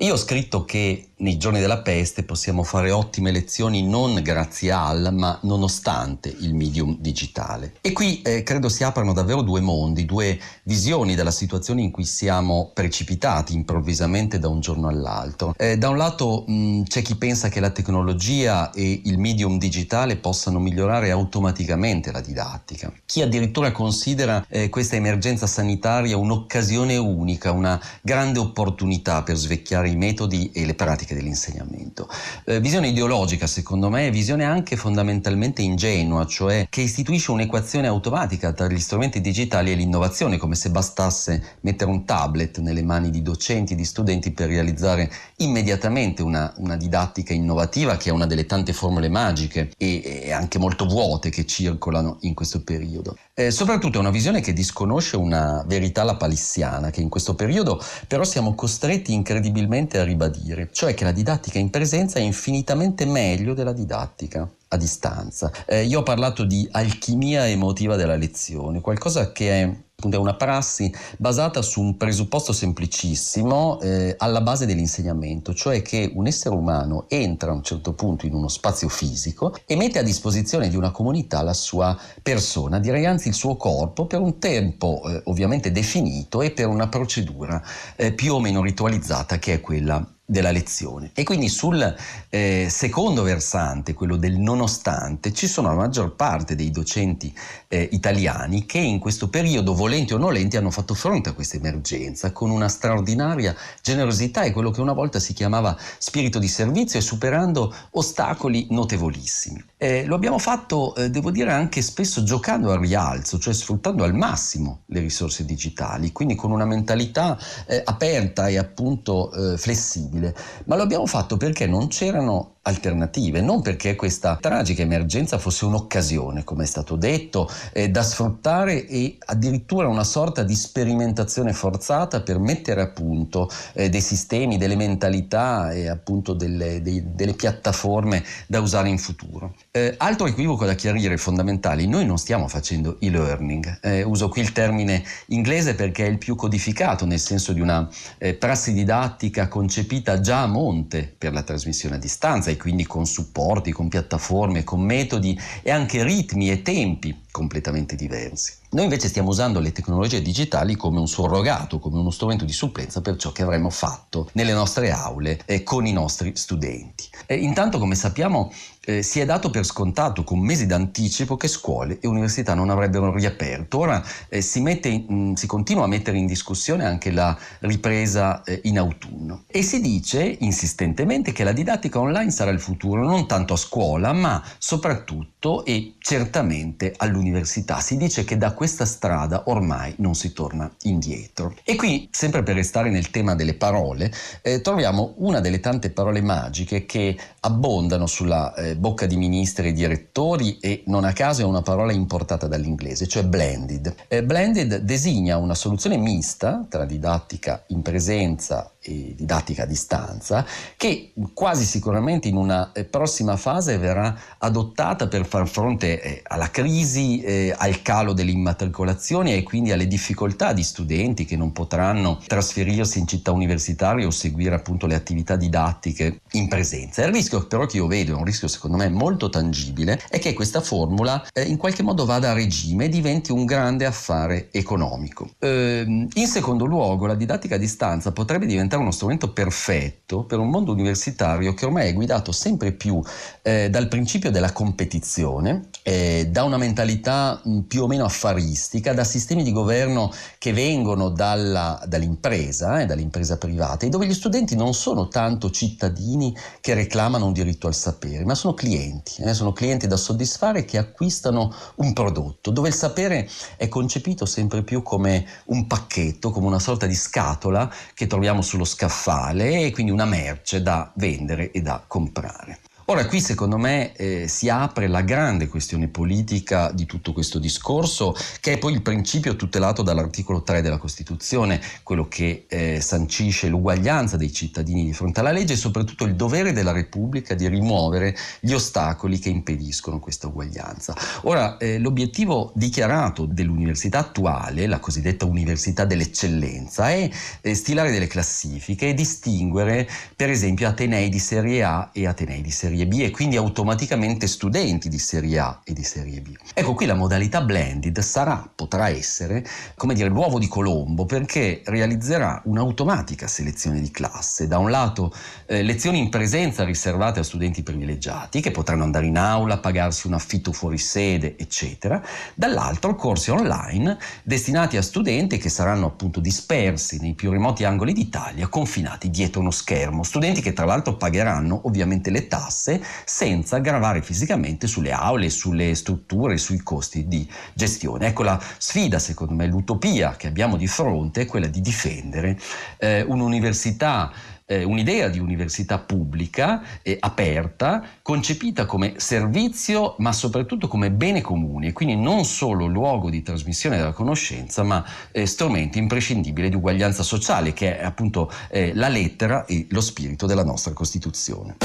Io ho scritto che nei giorni della peste possiamo fare ottime lezioni non grazie al, ma nonostante il medium digitale. E qui eh, credo si aprano davvero due mondi, due visioni della situazione in cui siamo precipitati improvvisamente da un giorno all'altro. Eh, da un lato mh, c'è chi pensa che la tecnologia e il medium digitale possano migliorare automaticamente la didattica. Chi addirittura considera eh, questa emergenza sanitaria un'occasione unica, una grande opportunità per svecchiare i metodi e le pratiche dell'insegnamento. Eh, visione ideologica, secondo me, è visione anche fondamentalmente ingenua, cioè che istituisce un'equazione automatica tra gli strumenti digitali e l'innovazione, come se bastasse mettere un tablet nelle mani di docenti, di studenti per realizzare immediatamente una, una didattica innovativa che è una delle tante formule magiche e, e anche molto vuote che circolano in questo periodo. Eh, soprattutto è una visione che disconosce una verità lapalissiana che in questo periodo però siamo costretti incredibilmente a ribadire, cioè che la didattica in presenza è infinitamente meglio della didattica a distanza. Eh, io ho parlato di alchimia emotiva della lezione, qualcosa che è è una prassi basata su un presupposto semplicissimo eh, alla base dell'insegnamento, cioè che un essere umano entra a un certo punto in uno spazio fisico e mette a disposizione di una comunità la sua persona, direi anzi il suo corpo, per un tempo eh, ovviamente definito e per una procedura eh, più o meno ritualizzata che è quella della lezione. E quindi sul eh, secondo versante, quello del nonostante, ci sono la maggior parte dei docenti eh, italiani che in questo periodo, volenti o nolenti, hanno fatto fronte a questa emergenza con una straordinaria generosità e quello che una volta si chiamava spirito di servizio e superando ostacoli notevolissimi. Eh, lo abbiamo fatto, eh, devo dire, anche spesso giocando al rialzo, cioè sfruttando al massimo le risorse digitali, quindi con una mentalità eh, aperta e appunto eh, flessibile ma lo abbiamo fatto perché non c'erano alternative, non perché questa tragica emergenza fosse un'occasione, come è stato detto, eh, da sfruttare e addirittura una sorta di sperimentazione forzata per mettere a punto eh, dei sistemi, delle mentalità e appunto delle, dei, delle piattaforme da usare in futuro. Eh, altro equivoco da chiarire fondamentale, noi non stiamo facendo e-learning, eh, uso qui il termine inglese perché è il più codificato nel senso di una eh, prassi didattica concepita già a monte per la trasmissione a distanza e quindi con supporti, con piattaforme, con metodi e anche ritmi e tempi completamente diversi. Noi invece stiamo usando le tecnologie digitali come un surrogato, come uno strumento di supplenza per ciò che avremmo fatto nelle nostre aule eh, con i nostri studenti. E intanto, come sappiamo, eh, si è dato per scontato con mesi d'anticipo che scuole e università non avrebbero riaperto. Ora eh, si, in, mh, si, continua a mettere in discussione anche la ripresa eh, in autunno e si dice insistentemente che la didattica online sarà il futuro, non tanto a scuola, ma soprattutto e certamente all'università. Si dice che da questa strada ormai non si torna indietro. E qui, sempre per restare nel tema delle parole, eh, troviamo una delle tante parole magiche che abbondano sulla eh, bocca di ministri e direttori e non a caso è una parola importata dall'inglese, cioè blended. Eh, blended designa una soluzione mista tra didattica in presenza e didattica a distanza che quasi sicuramente in una eh, prossima fase verrà adottata per far fronte eh, alla crisi, eh, al calo delle immatricolazioni e quindi alle difficoltà di studenti che non potranno trasferirsi in città universitarie o seguire appunto le attività didattiche in presenza. Il rischio però che io vedo, è un rischio secondo me molto tangibile, è che questa formula eh, in qualche modo vada a regime e diventi un grande affare economico. Ehm, in secondo luogo la didattica a distanza potrebbe diventare diventare uno strumento perfetto per un mondo universitario che ormai è guidato sempre più eh, dal principio della competizione, eh, da una mentalità mh, più o meno affaristica, da sistemi di governo che vengono dalla, dall'impresa, eh, dall'impresa privata, e dove gli studenti non sono tanto cittadini che reclamano un diritto al sapere, ma sono clienti, eh, sono clienti da soddisfare che acquistano un prodotto, dove il sapere è concepito sempre più come un pacchetto, come una sorta di scatola che troviamo sul sullo scaffale e quindi una merce da vendere e da comprare. Ora qui secondo me eh, si apre la grande questione politica di tutto questo discorso, che è poi il principio tutelato dall'articolo 3 della Costituzione, quello che eh, sancisce l'uguaglianza dei cittadini di fronte alla legge e soprattutto il dovere della Repubblica di rimuovere gli ostacoli che impediscono questa uguaglianza. Ora eh, l'obiettivo dichiarato dell'università attuale, la cosiddetta università dell'eccellenza, è eh, stilare delle classifiche e distinguere per esempio atenei di serie A e atenei di serie B serie B e quindi automaticamente studenti di serie A e di serie B. Ecco qui la modalità blended sarà, potrà essere, come dire, l'uovo di Colombo perché realizzerà un'automatica selezione di classe. Da un lato eh, lezioni in presenza riservate a studenti privilegiati che potranno andare in aula, pagarsi un affitto fuori sede, eccetera. Dall'altro corsi online destinati a studenti che saranno appunto dispersi nei più remoti angoli d'Italia, confinati dietro uno schermo. Studenti che tra l'altro pagheranno ovviamente le tasse tasse senza gravare fisicamente sulle aule, sulle strutture, sui costi di gestione. Ecco la sfida, secondo me, l'utopia che abbiamo di fronte è quella di difendere eh, un'università eh, un'idea di università pubblica e aperta, concepita come servizio ma soprattutto come bene comune, quindi non solo luogo di trasmissione della conoscenza, ma eh, strumento imprescindibile di uguaglianza sociale, che è appunto eh, la lettera e lo spirito della nostra Costituzione.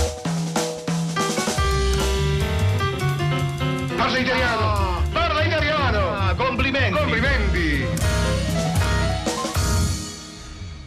Parla italiano! Parla italiano! Ah, complimenti! Complimenti!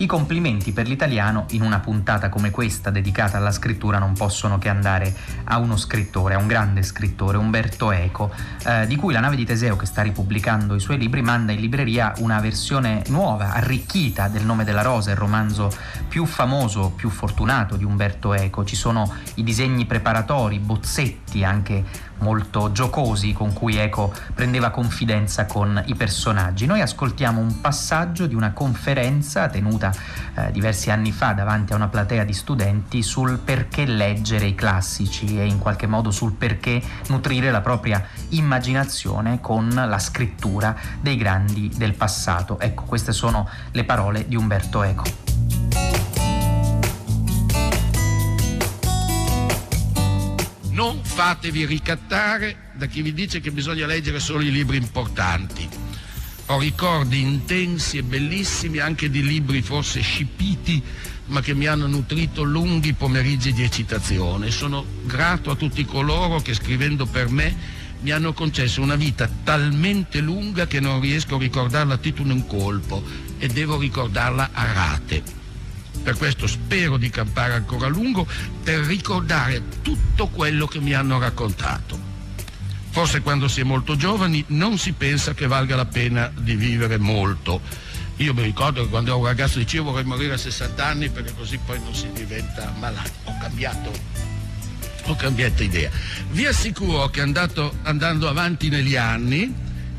I complimenti per l'italiano in una puntata come questa dedicata alla scrittura non possono che andare a uno scrittore, a un grande scrittore, Umberto Eco, eh, di cui la nave di Teseo che sta ripubblicando i suoi libri manda in libreria una versione nuova, arricchita del nome della rosa, il romanzo più famoso, più fortunato di Umberto Eco. Ci sono i disegni preparatori, bozzetti anche molto giocosi con cui Eco prendeva confidenza con i personaggi. Noi ascoltiamo un passaggio di una conferenza tenuta eh, diversi anni fa davanti a una platea di studenti sul perché leggere i classici e in qualche modo sul perché nutrire la propria immaginazione con la scrittura dei grandi del passato. Ecco, queste sono le parole di Umberto Eco. Fatevi ricattare da chi vi dice che bisogna leggere solo i libri importanti. Ho ricordi intensi e bellissimi anche di libri forse scipiti, ma che mi hanno nutrito lunghi pomeriggi di eccitazione. Sono grato a tutti coloro che scrivendo per me mi hanno concesso una vita talmente lunga che non riesco a ricordarla a titolo in colpo e devo ricordarla a rate. Per questo spero di campare ancora a lungo per ricordare tutto quello che mi hanno raccontato. Forse quando si è molto giovani non si pensa che valga la pena di vivere molto. Io mi ricordo che quando ero un ragazzo dicevo vorrei morire a 60 anni perché così poi non si diventa malati. Ho cambiato, ho cambiato idea. Vi assicuro che andato, andando avanti negli anni,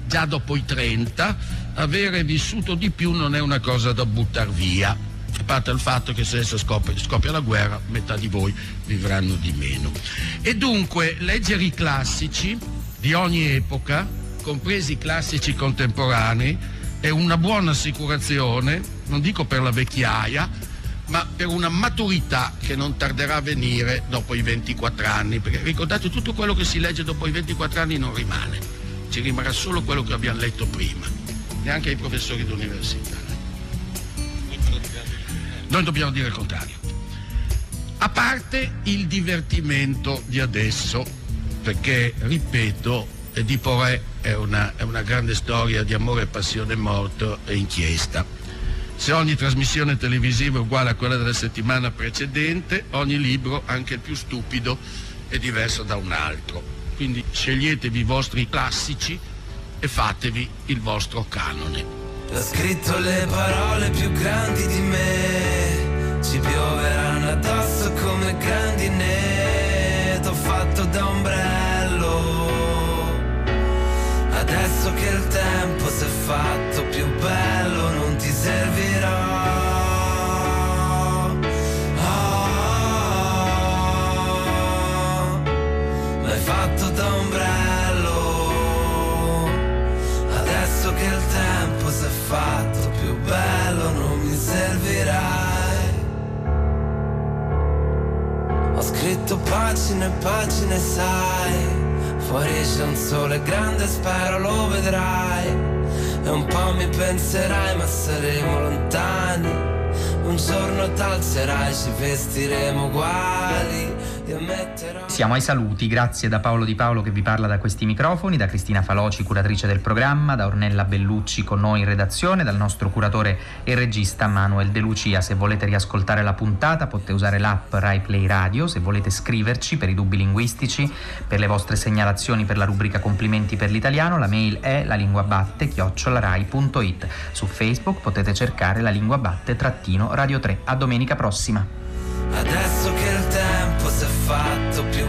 già dopo i 30, avere vissuto di più non è una cosa da buttare via a parte il fatto che se adesso scoppia, scoppia, la guerra, metà di voi vivranno di meno. E dunque leggere i classici di ogni epoca, compresi i classici contemporanei, è una buona assicurazione, non dico per la vecchiaia, ma per una maturità che non tarderà a venire dopo i 24 anni, perché ricordate tutto quello che si legge dopo i 24 anni non rimane, ci rimarrà solo quello che abbiamo letto prima, neanche i professori d'università. Noi dobbiamo dire il contrario. A parte il divertimento di adesso, perché, ripeto, Edipo Re è una, è una grande storia di amore, passione, morto e inchiesta. Se ogni trasmissione televisiva è uguale a quella della settimana precedente, ogni libro, anche il più stupido, è diverso da un altro. Quindi sceglietevi i vostri classici e fatevi il vostro canone. Ho scritto le parole più grandi di me, ci pioveranno addosso come grandine, t'ho fatto da ombrello. Adesso che il tempo si è fatto più bello non ti servirà. Oh, L'hai fatto da ombrello. Adesso che il tempo si è fatto più bello non mi servirai. Ho scritto pagine e pagine, sai. Fuori c'è un sole grande, spero lo vedrai. E un po' mi penserai, ma saremo lontani. Un giorno t'alzerai, ci vestiremo uguali. Siamo ai saluti, grazie da Paolo Di Paolo che vi parla da questi microfoni, da Cristina Faloci, curatrice del programma, da Ornella Bellucci con noi in redazione, dal nostro curatore e regista Manuel De Lucia. Se volete riascoltare la puntata potete usare l'app Rai Play Radio, se volete scriverci per i dubbi linguistici, per le vostre segnalazioni per la rubrica complimenti per l'italiano, la mail è lalinguabatte-rai.it. Su Facebook potete cercare la lingua batte trattino Radio 3. A domenica prossima. Adesso che il tempo fatto più